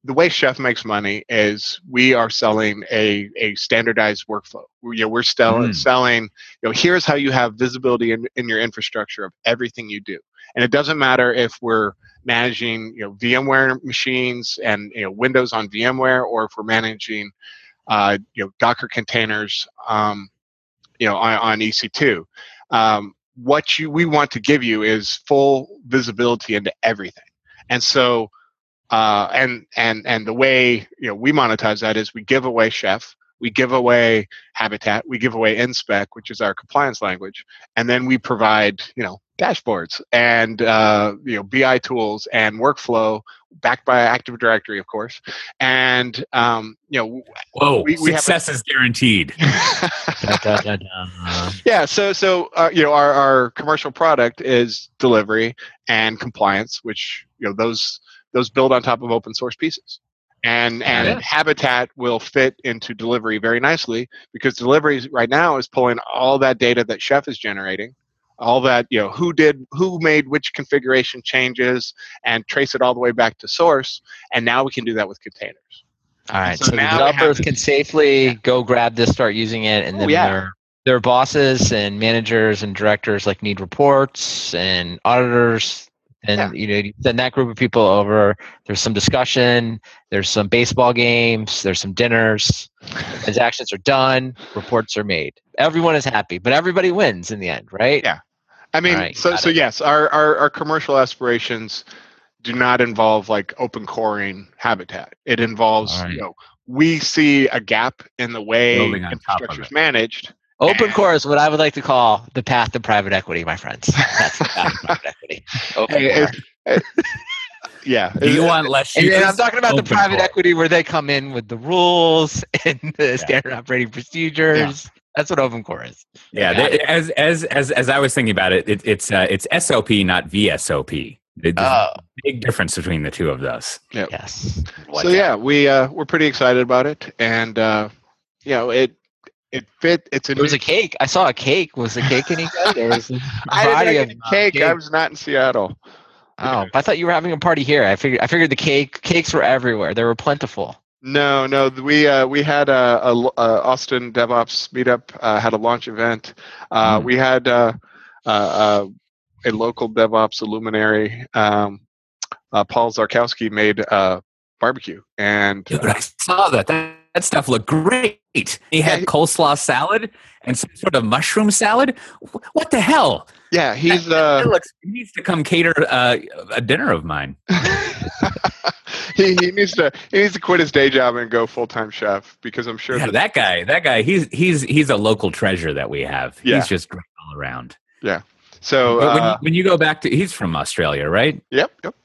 B: the way Chef makes money is we are selling a, a standardized workflow. We, you know, we're still
A: Mm.
B: selling, you know, here's how you have visibility in, in your infrastructure of everything you do. And it doesn't matter if we're managing, you know, VMware machines and you know Windows on VMware, or if we're managing, uh, you know, Docker containers, um, you know, on, on EC2. Um, what you we want to give you is full visibility into everything. And so uh, and and and the way you know we monetize that is we give away Chef, we give away Habitat, we give away InSpec, which is our compliance language, and then we provide you know dashboards and uh, you know BI tools and workflow backed by Active Directory, of course, and um, you know.
A: Whoa,
B: We- we have a-
A: success is guaranteed.
B: Yeah so so uh, you know our, our commercial product is delivery and compliance which you know those those build on top of open source pieces and oh, and
C: Yeah.
B: habitat will fit into delivery very nicely because delivery right now is pulling all that data that chef is generating all that you know who did who made which configuration changes and trace it all the way back to source and now we can do that with containers
C: All right,
B: So
C: so,
B: now
C: developers can safely go grab this, start using it, and
B: Oh,
C: then
B: yeah.
C: their their bosses and managers and directors like need reports and auditors, and
B: Yeah.
C: you know you send that group of people over. There's some discussion. There's some baseball games. There's some dinners. Transactions are done. Reports are made. Everyone is happy, but everybody wins in the end, right?
B: Yeah. I mean,
C: Alright,
B: so so
C: it.
B: yes, our, our our commercial aspirations do not involve like open coring habitat. It involves
C: Alright.
B: you know we see a gap in the way
A: Building on top of
B: infrastructure is managed.
C: Open core is what I would like to call the path to private equity, my friends. That's the path to private equity. Open
B: Hey,
C: core.
B: Yeah.
A: Do you want less
C: And then I'm talking about the private
A: core.
C: equity where they come in with the rules and the standard operating procedures. That's what open core is.
A: Yeah,
C: Yeah.
A: they- as as as as I was thinking about it, it it's uh, it's SOP, not VSOP. There's
C: Oh,
A: a big difference between the two of those.
C: yes.
B: so yeah, we uh we're pretty excited about it and uh you know it it fit it's a
C: There was a cake. I saw a cake. Was the cake any good? There was a
B: I didn't
C: of
B: any
C: uh,
B: cake. I was not in Seattle.
C: Oh, I thought you were having a party here. I figured. I figured the cake cakes were everywhere. They were plentiful.
B: No, no. We uh, we had a, a l- uh, Austin DevOps meetup. Uh, had a launch event. Uh,
A: Mm.
B: We had uh, uh, uh, a local DevOps luminary. Um, uh, Paul Czarkowski made uh, barbecue, and
A: Dude, I saw that. That, that stuff looked great. He had
B: he-
A: coleslaw salad and some sort of mushroom salad. What the hell?
B: yeah, he's
A: That
B: uh,
A: looks, he needs to come cater uh, a dinner of mine.
B: he, he needs to he needs to quit his day job and go full time chef because I'm sure
A: Yeah,
B: that
A: that guy, that guy, he's he's he's a local treasure that we have.
B: Yeah.
A: He's just great all around. Yeah.
B: So
A: But when, you,
B: uh,
A: when you go back to, he's from Australia, right?
B: yep yep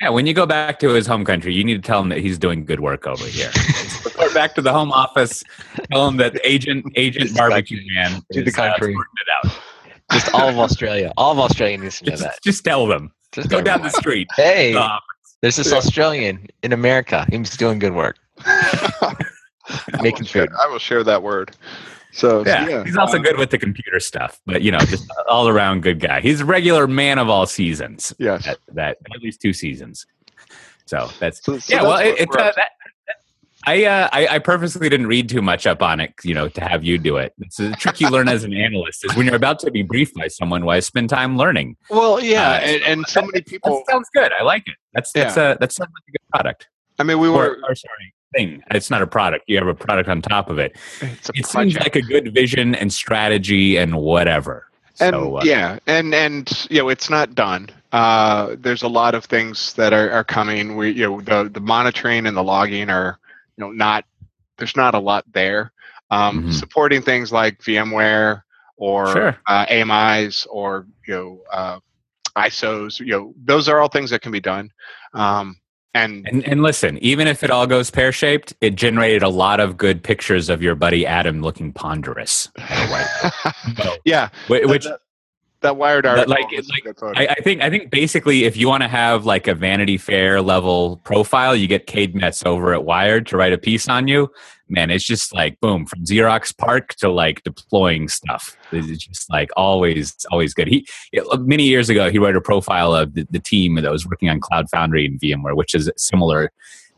A: Yeah, when you go back to his home country, you need to tell him that he's doing good work over here. Report back to the home office. Tell him that agent agent barbecue man
C: to the
A: is, uh,
C: country.
A: sorting it out.
C: Just all of Australia. All of Australia needs to know
A: Just,
C: that.
A: just tell them.
C: Just
A: Go down the street.
C: Hey,
A: Uh,
C: there's this Australian in America. He's doing good work. Making
B: will share-
C: food.
B: I will share that word. So
A: yeah,
B: yeah,
A: he's also
B: um,
A: good with the computer stuff, but you know, just all around good guy. He's a regular man of all seasons.
B: Yes.
A: That, that at least two seasons. So that's
B: So- so
A: yeah. Well, it, it's uh, that, I, uh, I I purposely didn't read too much up on it, you know, to have you do it. It's a trick you learn as an analyst is when you're about to be briefed by someone. Why spend time learning?
B: Well, yeah,
A: Uh,
B: and, and so many people.
A: That sounds good. I like it. That's that's a that sounds like a good product.
B: I mean, we
A: Or,
B: were.
A: or sorry, thing. It's not a product. You have a product on top of it.
B: It's a
A: It seems like a good vision and strategy and whatever.
B: and
A: so uh,
B: yeah, and and you know, it's not done. Uh, there's a lot of things that are, are coming. We you know the the monitoring and the logging are you know not there's not a lot there. Um,
A: Mhm.
B: Supporting things like VMware or
A: Sure.
B: uh, AMIs or you know uh, ISOs. You know those are all things that can be done. Um, and
A: And, and listen, even if it all goes pear shaped, it generated a lot of good pictures of your buddy Adam looking ponderous. So,
B: yeah,
A: which
B: that, that wired
A: that,
B: article
A: like- like. I, I think I think basically if you want to have like a Vanity Fair level profile, you get Cade Metz over at Wired to write a piece on you. Man, it's just like boom from Xerox PARC to like deploying stuff. It's just like always, always good. He many years ago he wrote a profile of the, the team that was working on Cloud Foundry and VMware, which is a similar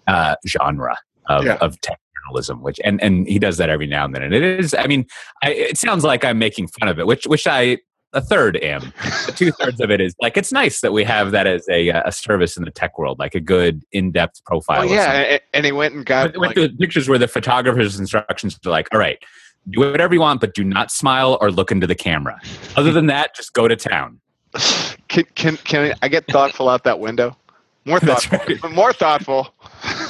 A: uh, genre of,
B: Yeah.
A: of tech journalism, which and and he does that every now and then, and it is. I mean, I, it sounds like I'm making fun of it, which which I a third am. Two thirds of it is like it's nice that we have that as a uh, a service in the tech world, like a good in depth profile.
B: Well, yeah, and he went and got
A: with
B: like,
A: the pictures where the photographer's instructions are like, all right, do whatever you want, but do not smile or look into the camera. Other than that, just go to town.
B: can, can can I get thoughtful out that window? More thoughtful. More thoughtful.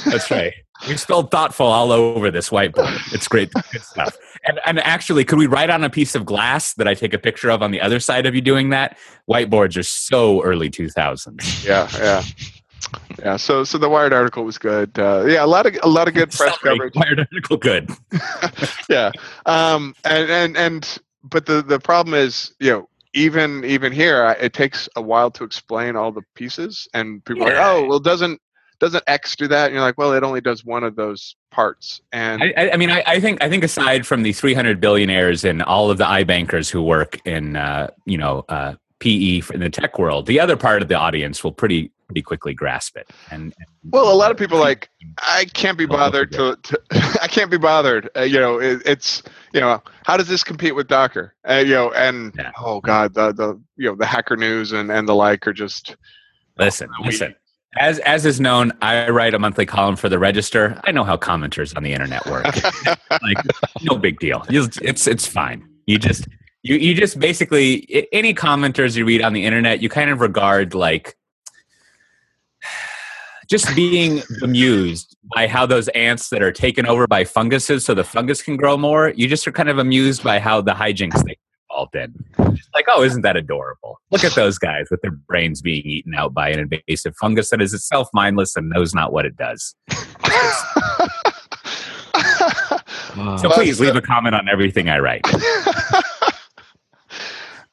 A: That's right. We spelled thoughtful all over this whiteboard. It's great, good stuff. And, and actually, could we write on a piece of glass that I take a picture of on the other side of you doing that? Whiteboards are so early 2000s.
B: Yeah, yeah, yeah. So so the Wired article was good. Uh, yeah, a lot of a lot of good press
A: Summary,
B: coverage.
A: Wired article, good.
B: yeah um and and and but the the problem is you know even even here I- it takes a while to explain all the pieces and people are like oh well doesn't doesn't x do that and you're like well it only does one of those parts and
A: I, I- mean, I, I think I think aside from the 300 billionaires and all of the iBankers who work in, uh, you know, uh, PE in the tech world, the other part of the audience will pretty pretty quickly grasp it. And, and
B: well a lot of people like i can't be bothered to, to i can't be bothered uh, you know it, it's you know how does this compete with docker uh, you know and
A: Yeah.
B: oh god the the you know the hacker news and and the like are just
A: Listen, listen. As as is known, I write a monthly column for the Register. I know how commenters on the internet work. like, no big deal. It's it's fine. You just you you just basically any commenters you read on the internet, you kind of regard like just being amused by how those ants that are taken over by funguses so the fungus can grow more. You just are kind of amused by how the hijinks they involved in. Just like, oh, isn't that adorable? Look at those guys with their brains being eaten out by an invasive fungus that is itself mindless and knows not what it does. So please leave a comment on everything I write.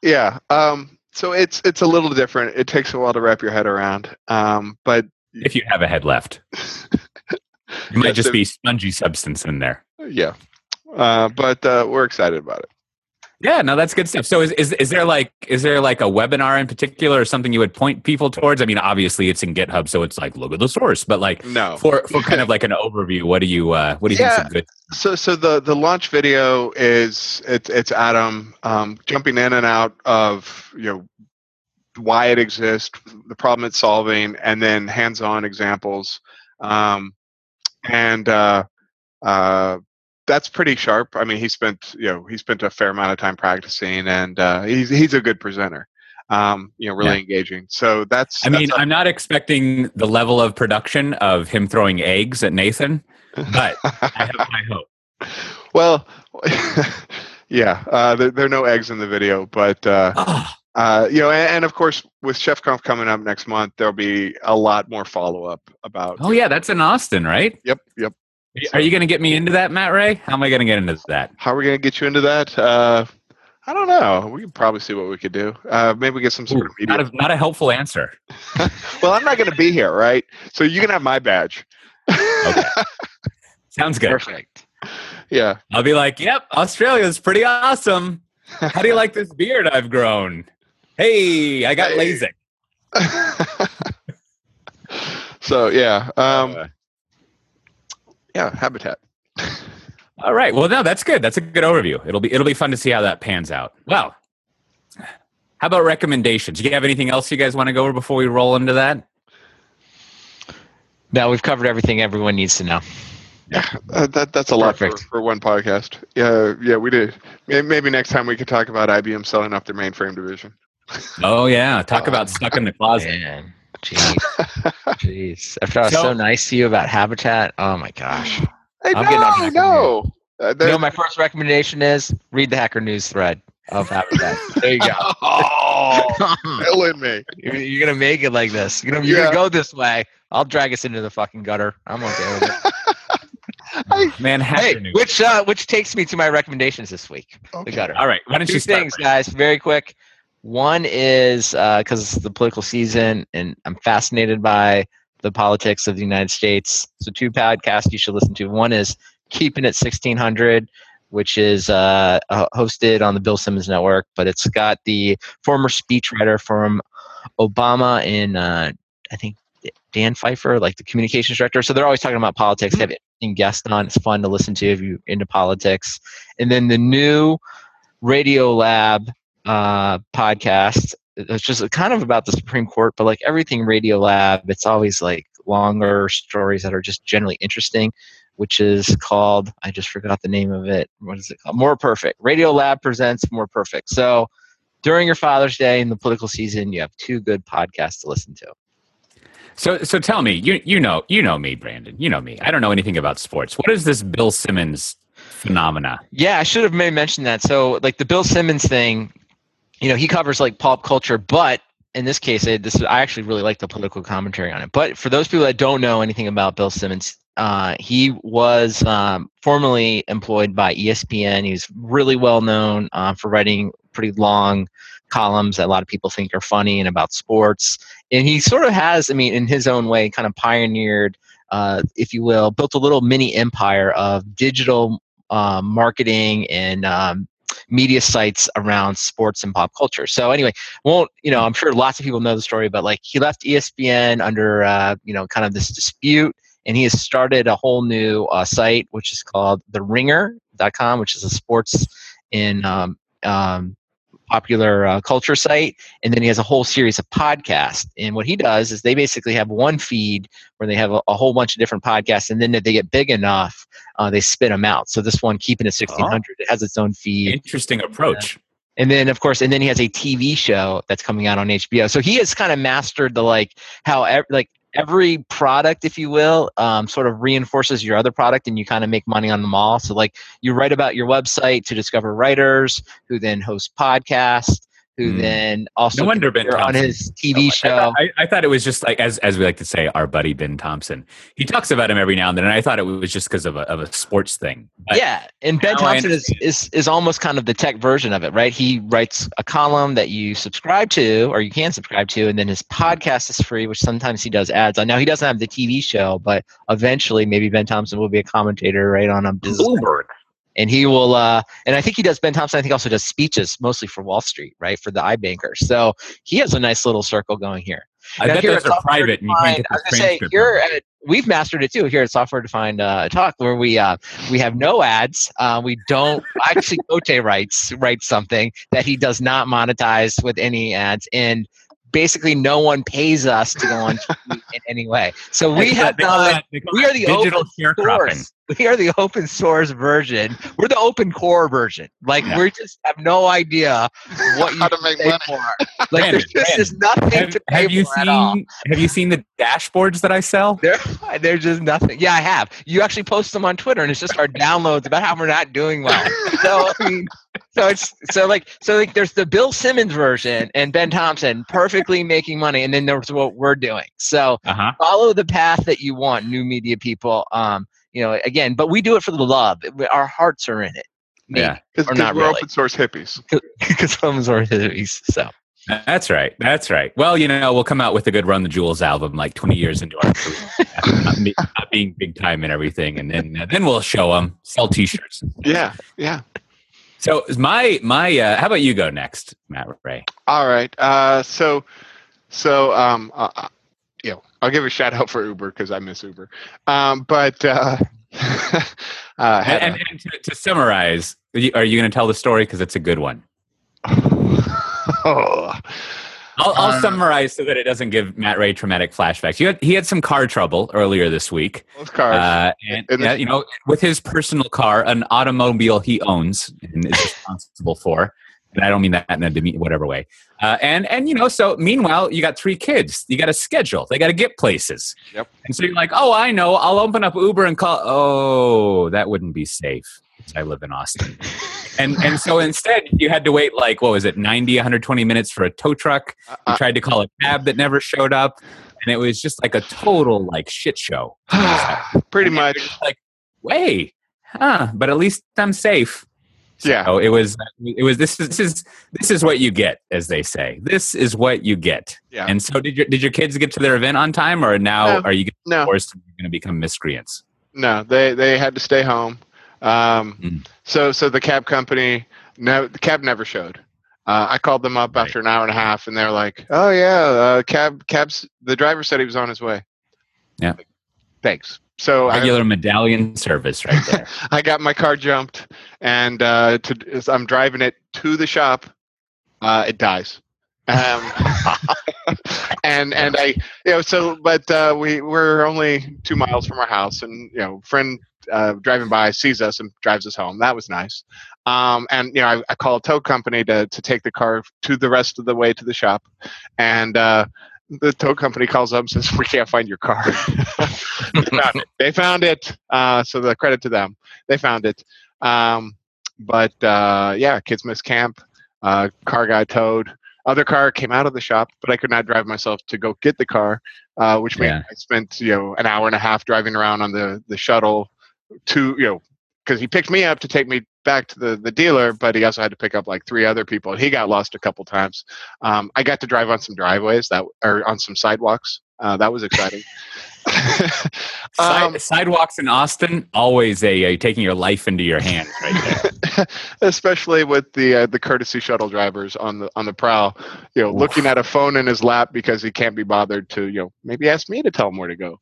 B: yeah. Um, so it's it's a little different. It takes a while to wrap your head around. Um, but
A: If you have a head left, you might
B: Yes,
A: just be spongy substance in there.
B: yeah. Uh, but uh, we're excited about it.
A: Yeah, no, that's good stuff. So is, is is there like is there like a webinar in particular or something you would point people towards? I mean, obviously it's in GitHub, so it's like look at the source, but like
B: No.
A: for for kind of like an overview, what do you uh what do you
B: Yeah.
A: think's a good
B: So so the the launch video is it's it's Adam um, jumping in and out of you know why it exists, the problem it's solving, and then hands-on examples. Um, and uh, uh, that's pretty sharp. I mean, he spent you know he spent a fair amount of time practicing, and uh, he's he's a good presenter. Um, you know, really
A: Yeah.
B: engaging. So that's.
A: I mean,
B: that's
A: I'm not expecting the level of production of him throwing eggs at Nathan, but I have my hope.
B: well, yeah, uh, there, there are no eggs in the video, but uh,
A: Oh,
B: uh, you know, and, and of course, with ChefConf coming up next month, there'll be a lot more follow up about.
A: oh yeah, that's in Austin, right?
B: Yep, yep.
A: Are you going to get me into that, Matt Ray? How am I going to get into that?
B: How are we going to get you into that? Uh, I don't know. We can probably see what we could do. Uh, maybe get some sort
A: Ooh,
B: of media.
A: not a not a helpful answer.
B: well, I'm not going to be here, right? So you can have my badge.
A: Okay. Sounds good.
C: Perfect.
B: yeah.
A: I'll be like, "Yep, Australia's pretty awesome. How do you like this beard I've grown? Hey, I got
B: Hey.
A: LASIK."
B: so yeah, um,
A: Uh,
B: yeah, habitat.
A: all right. Well, no, that's good. That's a good overview. It'll be it'll be fun to see how that pans out. Well, how about recommendations? Do you have anything else you guys want to go over before we roll into that?
C: Now we've covered everything everyone needs to know.
B: Uh, that that's a lot for, for one podcast. Yeah, yeah, we did. Maybe next time we could talk about IBM selling off their mainframe division.
A: Oh yeah, talk about stuck in the closet.
C: Man, jeez, jeez. After I was so,
A: So-
C: nice to you about Habitat, oh my gosh.
B: Hey,
C: I'm getting on
B: no, no. Uh,
C: You know, my first recommendation is read the Hacker News thread of Habitat. there you go.
B: oh, killing me.
C: You're, you're gonna make it like this. You're gonna, you're
B: Yeah.
C: gonna go this way. I'll drag us into the fucking gutter. I'm okay with it.
A: Man,
C: hey,
A: news.
C: which uh, which takes me to my recommendations this week.
B: Okay.
C: The gutter.
A: All right, why don't
C: Two
A: you start?
C: things,
A: Ray?
C: guys, very quick. One is because it's the political season, and I'm fascinated by the politics of the United States. So, two podcasts you should listen to. One is Keeping It 1600, which is uh, uh, hosted on the Bill Simmons Network, but it's got the former speechwriter from Obama in, uh, I think, Dan Pfeiffer, like the communications director. So they're always talking about politics. They have interesting guests on. It's fun to listen to if you're into politics. And then the new Radio Lab uh, podcast. It's just kind of about the Supreme Court, but like everything Radio Lab, it's always like longer stories that are just generally interesting, which is called, I just forgot the name of it. What is it called? More Perfect. Radio Lab presents More Perfect. So during your Father's Day in the political season, you have two good podcasts to listen to.
A: So, so tell me, you you know you know me, Brandon. You know me. I don't know anything about sports. What is this Bill Simmons phenomena?
C: Yeah, I should have maybe mentioned that. So, like the Bill Simmons thing, you know, he covers like pop culture, but in this case, I, this I actually really like the political commentary on it. But for those people that don't know anything about Bill Simmons, uh, he was um, formerly employed by ESPN. He was really well known uh, for writing pretty long columns that a lot of people think are funny and about sports. And he sort of has, I mean, in his own way, kind of pioneered, uh, if you will, built a little mini empire of digital um, marketing and um, media sites around sports and pop culture. So anyway, won't you know? I'm sure lots of people know the story, but like he left ESPN under uh, you know kind of this dispute, and he has started a whole new uh, site which is called The Ringer.com, which is a sports in um, um, popular uh, culture site and then he has a whole series of podcasts. And what he does is they basically have one feed where they have a, a whole bunch of different podcasts and then if they get big enough uh, they spit them out. So this one keeping it 1600 oh. it has its own feed.
A: Interesting approach.
C: And then of course and then he has a tv show that's coming out on hbo so he has kind of mastered the like how like every product, if you will, um, sort of reinforces your other product and you kind of make money on them all. So, like, you write about your website to discover writers who then host podcasts who mm. then also
A: no wonder ben
C: on his TV show.
A: I, I, I, thought it was just like as as we like to say, our buddy Ben Thompson. He talks about him every now and then, and I thought it was just because of a of a sports thing.
C: But yeah, and Ben Thompson is, is is almost kind of the tech version of it, right? He writes a column that you subscribe to or you can subscribe to, and then his podcast is free, which sometimes he does ads on. Now he doesn't have the TV show, but eventually maybe Ben Thompson will be a commentator right on a business. Bloomberg and he will uh, and i think he does ben thompson i think also does speeches mostly for wall street right for the iBankers so he has a nice little circle going here
A: I now, bet those are private. And you can't get I was
C: gonna say here at, we've mastered it too here at Software Defined uh, Talk, where we uh, we have no ads. Uh, we don't actually Cote writes writes something that he does not monetize with any ads, and basically no one pays us to go on in any way. So we have done. We are the digital source. We are the open source version. We're the open core version. Like yeah. we just have no idea what you
B: How to make money.
C: for. Like Brandon, there's just nothing
A: have,
C: to pay
A: have you
C: for
A: seen,
C: at all.
A: Have you seen the dashboards that I sell?
C: There, there's just nothing. Yeah, I have. You actually post them on Twitter, and it's just our downloads about how we're not doing well. So I mean, so it's so like so like there's the Bill Simmons version and Ben Thompson perfectly making money, and then there's what we're doing. So uh-huh. follow the path that you want, new media people. Um, you know, again, but we do it for the love. Our hearts are in it.
A: Maybe, yeah,
B: because we're really. open source hippies.
C: Because open source hippies. So.
A: That's right. That's right. Well, you know, we'll come out with a good Run the Jewels album like 20 years into our career, not, not, being big time and everything, and then uh, then we'll show them sell T-shirts.
B: Yeah, yeah.
A: So my my uh, how about you go next, Matt Ray?
B: All right. Uh, so so um, uh, uh you know, I'll give a shout out for Uber because I miss Uber. Um, but uh,
A: uh, and, and, and to, to, summarize, are you, you going to tell the story because it's a good one? oh. I'll, I'll uh, summarize so that it doesn't give Matt Ray traumatic flashbacks. Had, he had some car trouble earlier this week.
B: Both cars.
A: Uh, and, and yeah, you know, with his personal car, an automobile he owns and is responsible for. And I don't mean that in a whatever way. Uh, and and you know, so meanwhile, you got three kids. You got a schedule. They got to get places.
B: Yep.
A: And so you're like, oh, I know. I'll open up Uber and call. Oh, that wouldn't be safe. I live in Austin. and and so instead you had to wait like what was it 90 120 minutes for a tow truck? You uh, tried to call a cab that never showed up and it was just like a total like shit show.
B: Pretty much.
A: like way, huh but at least i'm safe.
B: So yeah.
A: it was it was this is this is this is what you get as they say. This is what you get.
B: Yeah.
A: And so did your did your kids get to their event on time or now
B: no,
A: are you
B: no.
A: forced going to become miscreants?
B: No they they had to stay home um, mm. So so the cab company no the cab never showed. Uh, I called them up
A: Right.
B: after an hour and a half, and they're like, "Oh yeah, uh, cab cabs. The driver said he was on his way."
A: Yeah.
B: Like, Thanks. So I,
A: Regular medallion service right there.
B: I got my car jumped, and uh, to, as I'm driving it to the shop. Uh, it dies. Um, and and I you know so but uh, we we're only two miles from our house and you know friend uh, driving by sees us and drives us home. That was nice. Um, and you know I, I call a tow company to to take the car to the rest of the way to the shop. And uh, the tow company calls up and says we can't find your car. They found it. They found it uh, so the credit to them. They found it. Um, but uh, yeah kids miss camp. Uh, car got towed other car came out of the shop, but I could not drive myself to go get the car, uh, which meant
A: Yeah.
B: I spent you know an hour and a half driving around on the the shuttle to you know because he picked me up to take me back to the the dealer, but he also had to pick up like three other people. He got lost a couple times. Um, I got to drive on some driveways that or on some sidewalks. Uh, that was exciting.
A: Side,
B: Um,
A: sidewalks in Austin, always a, a taking your life into your hands right there.
B: especially with the uh, the courtesy shuttle drivers on the on the prowl, you know,
A: Oof.
B: looking at a phone in his lap because he can't be bothered to, you know, maybe ask me to tell him where to go.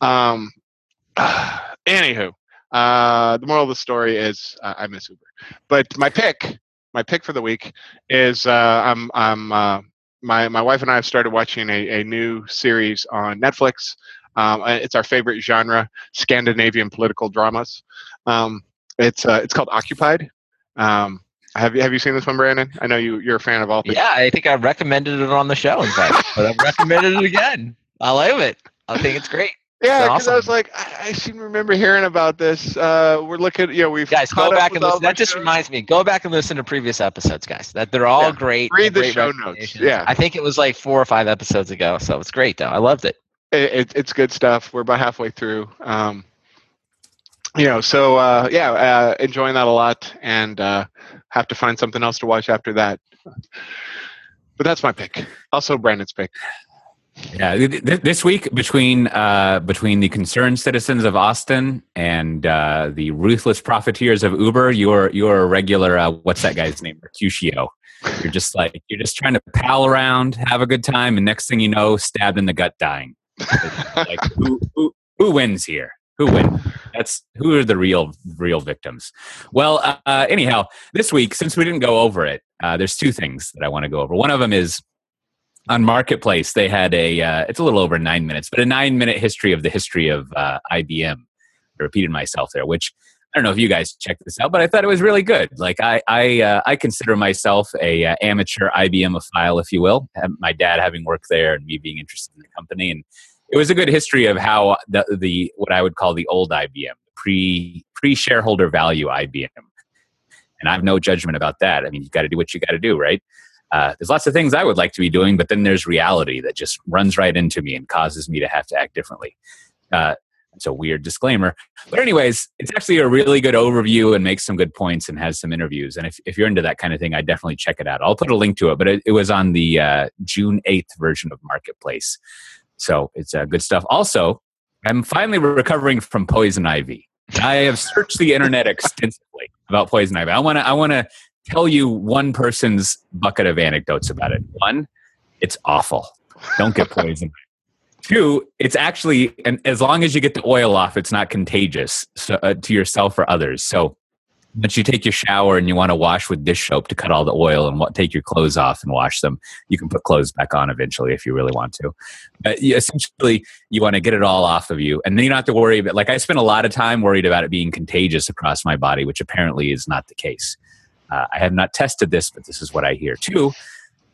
B: Um, anywho, uh, the moral of the story is uh, I miss Uber, but my pick, my pick for the week is uh, I'm I'm uh, my my wife and I have started watching a, a new series on Netflix. Um, it's our favorite genre, Scandinavian political dramas. Um, it's uh, it's called Occupied. Um, have you have you seen this one, Brandon? I know you you're a fan of all things.
C: Yeah, I think I recommended it on the show, in fact, but I've recommended it again. I love it. I think it's great.
B: Yeah, because I was like, I, I seem to remember hearing about this. Uh, we're looking, you know, we've
C: Guys, go back and listen. That just
B: shows.
C: reminds me. Go back and listen to previous episodes, guys. That they're all
B: Yeah.
C: great.
B: Read the
C: great
B: show notes. Yeah.
C: I think it was like four or five episodes ago, so it's great though. I loved it.
B: It, it, it's good stuff. We're about halfway through. Um, you know, so uh, yeah, uh, enjoying that a lot, and uh, have to find something else to watch after that. But that's my pick. Also, Brandon's pick.
A: Yeah, th- th- this week between uh, between the concerned citizens of Austin and uh, the ruthless profiteers of Uber, you're you're a regular. Uh, what's that guy's name? Mercutio. You're just like you're just trying to pal around, have a good time, and next thing you know, stabbed in the gut, dying. Like who, who who wins here? Who wins? That's who are the real real victims. Well, uh, anyhow, this week since we didn't go over it, uh, there's two things that I want to go over. One of them is on Marketplace. They had a uh, it's a little over nine minutes, but a nine minute history of the history of uh, IBM. I repeated myself there, which I don't know if you guys checked this out, but I thought it was really good. Like I I uh, I consider myself a uh, amateur IBM file, if you will. My dad having worked there and me being interested in the company, and it was a good history of how the the what I would call the old IBM, pre pre shareholder value IBM. And I have no judgment about that. I mean, you got to do what you got to do, right? Uh, there's lots of things I would like to be doing, but then there's reality that just runs right into me and causes me to have to act differently. Uh, it's a weird disclaimer. But, anyways, it's actually a really good overview and makes some good points and has some interviews. And if, if you're into that kind of thing, I definitely check it out. I'll put a link to it, but it, it was on the uh, June 8th version of Marketplace. So it's uh, good stuff. Also, I'm finally recovering from poison ivy. I have searched the internet extensively about poison ivy. I want to I want to tell you one person's bucket of anecdotes about it. One, it's awful. Don't get poison. Two, it's actually and as long as you get the oil off, it's not contagious so, uh, to yourself or others. So once you take your shower and you want to wash with dish soap to cut all the oil and take your clothes off and wash them, you can put clothes back on eventually if you really want to. But essentially, you want to get it all off of you, and then you don't have to worry about. Like I spent a lot of time worried about it being contagious across my body, which apparently is not the case. Uh, I have not tested this, but this is what I hear. Two,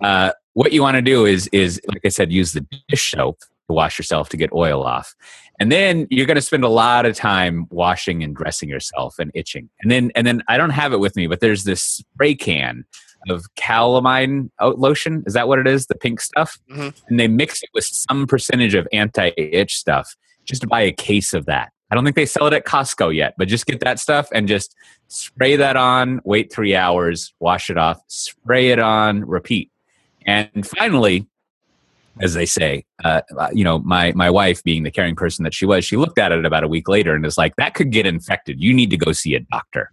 A: uh, what you want to do is is like I said, use the dish soap to wash yourself to get oil off, and then you're going to spend a lot of time washing and dressing yourself and itching. And then and then I don't have it with me, but there's this spray can of calamine lotion. Is that what it is? The pink stuff,
B: Mhm.
A: and they mix it with some percentage of anti-itch stuff. Just buy a case of that. I don't think they sell it at Costco yet, but just get that stuff and just spray that on. Wait three hours, wash it off, spray it on, repeat. And finally, as they say, uh, you know, my my wife, being the caring person that she was, she looked at it about a week later and is like, "That could get infected. You need to go see a doctor."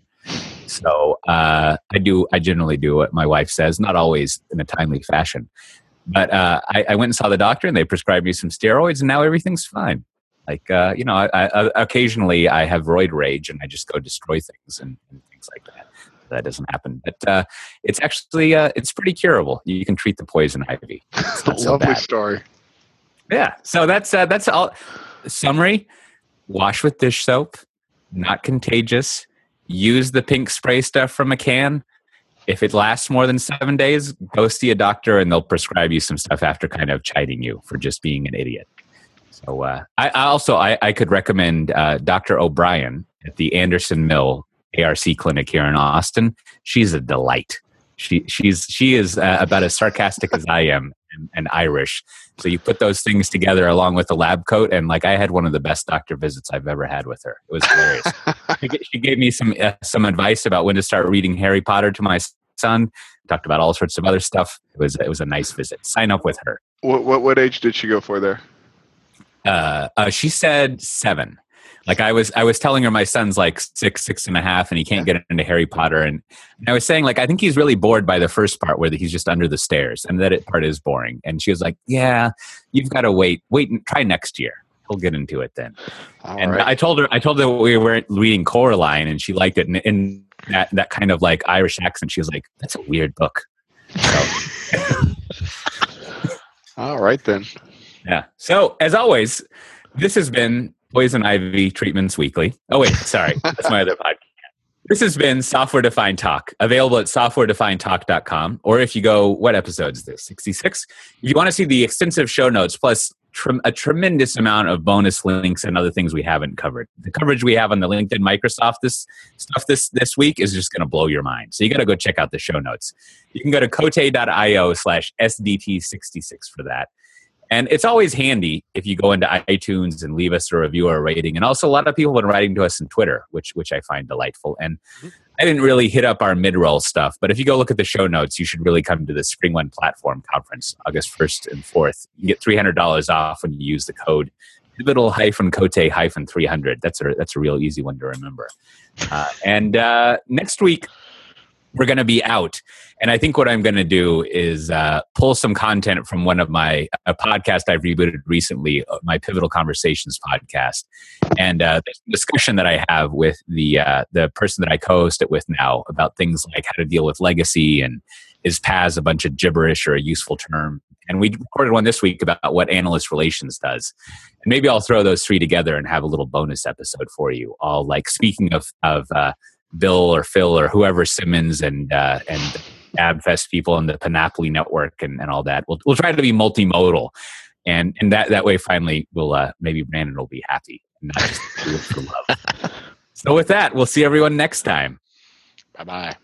A: So uh, I do. I generally do what my wife says, not always in a timely fashion. But uh, I, I, went and saw the doctor, and they prescribed me some steroids, and now everything's fine. Like uh, you know, I, I, occasionally I have roid rage, and I just go destroy things and, and things like that. That doesn't happen, but uh, it's actually uh, it's pretty curable. You can treat the poison ivy.
B: It's not so Lovely bad. story.
A: Yeah. So that's uh, that's all. Summary: Wash with dish soap. Not contagious. Use the pink spray stuff from a can if it lasts more than seven days, go see a doctor and they'll prescribe you some stuff after kind of chiding you for just being an idiot. So uh, I, I, also I, I could recommend uh, Dr. O'Brien at the Anderson Mill ARC clinic here in Austin. She's a delight. She she's she is uh, about as sarcastic as I am and, and, Irish. So you put those things together along with the lab coat, and like I had one of the best doctor visits I've ever had with her. It was hilarious. she gave me some uh, some advice about when to start reading Harry Potter to my son. Talked about all sorts of other stuff. It was it was a nice visit. Sign up with her.
B: What what, what age did she go for there?
A: Uh, uh, she said seven. Like I was, I was telling her my son's like six, six and a half, and he can't get into Harry Potter. And, and I was saying like I think he's really bored by the first part where he's just under the stairs, and that part is boring. And she was like, "Yeah, you've got to wait, wait, and try next year. He'll get into it then." All and right. I told her, I told her we were reading Coraline, and she liked it. And, and that that kind of like Irish accent. She was like, "That's a weird book." So.
B: All right then.
A: Yeah. So as always, this has been Poison Ivy Treatments Weekly. Oh wait, sorry, that's my other podcast. This has been Software Defined Talk, available at softwaredefinedtalk.com. Or if you go, what episode is this? 66? If you want to see the extensive show notes plus a tremendous amount of bonus links and other things we haven't covered. The coverage we have on the LinkedIn Microsoft this stuff this this week is just going to blow your mind. So you got to go check out the show notes. You can go to cote.io slash sdt66 for that. And it's always handy if you go into iTunes and leave us a review or a rating. And also, a lot of people have been writing to us on Twitter, which which I find delightful. And mm-hmm. I didn't really hit up our mid roll stuff, but if you go look at the show notes, you should really come to the Spring One Platform Conference, August 1st and 4th. You get $300 off when you use the code pivotal hyphen cote hyphen 300. That's a, that's a real easy one to remember. Uh, and uh, next week, we're going to be out. And I think what I'm going to do is uh, pull some content from one of my a podcast I've rebooted recently, uh, my Pivotal Conversations podcast, and uh, discussion that I have with the uh, the person that I co-host it with now about things like how to deal with legacy and is PaaS a bunch of gibberish or a useful term. And we recorded one this week about what analyst relations does. And maybe I'll throw those three together and have a little bonus episode for you. All like speaking of of uh, Bill or Phil or whoever Simmons and uh, and Abfest people and the Panoply network and, and all that. We'll we'll try to be multimodal, and and that that way finally we'll uh, maybe Brandon will be happy, not just do it for love. so with that, we'll see everyone next time.
B: Bye bye.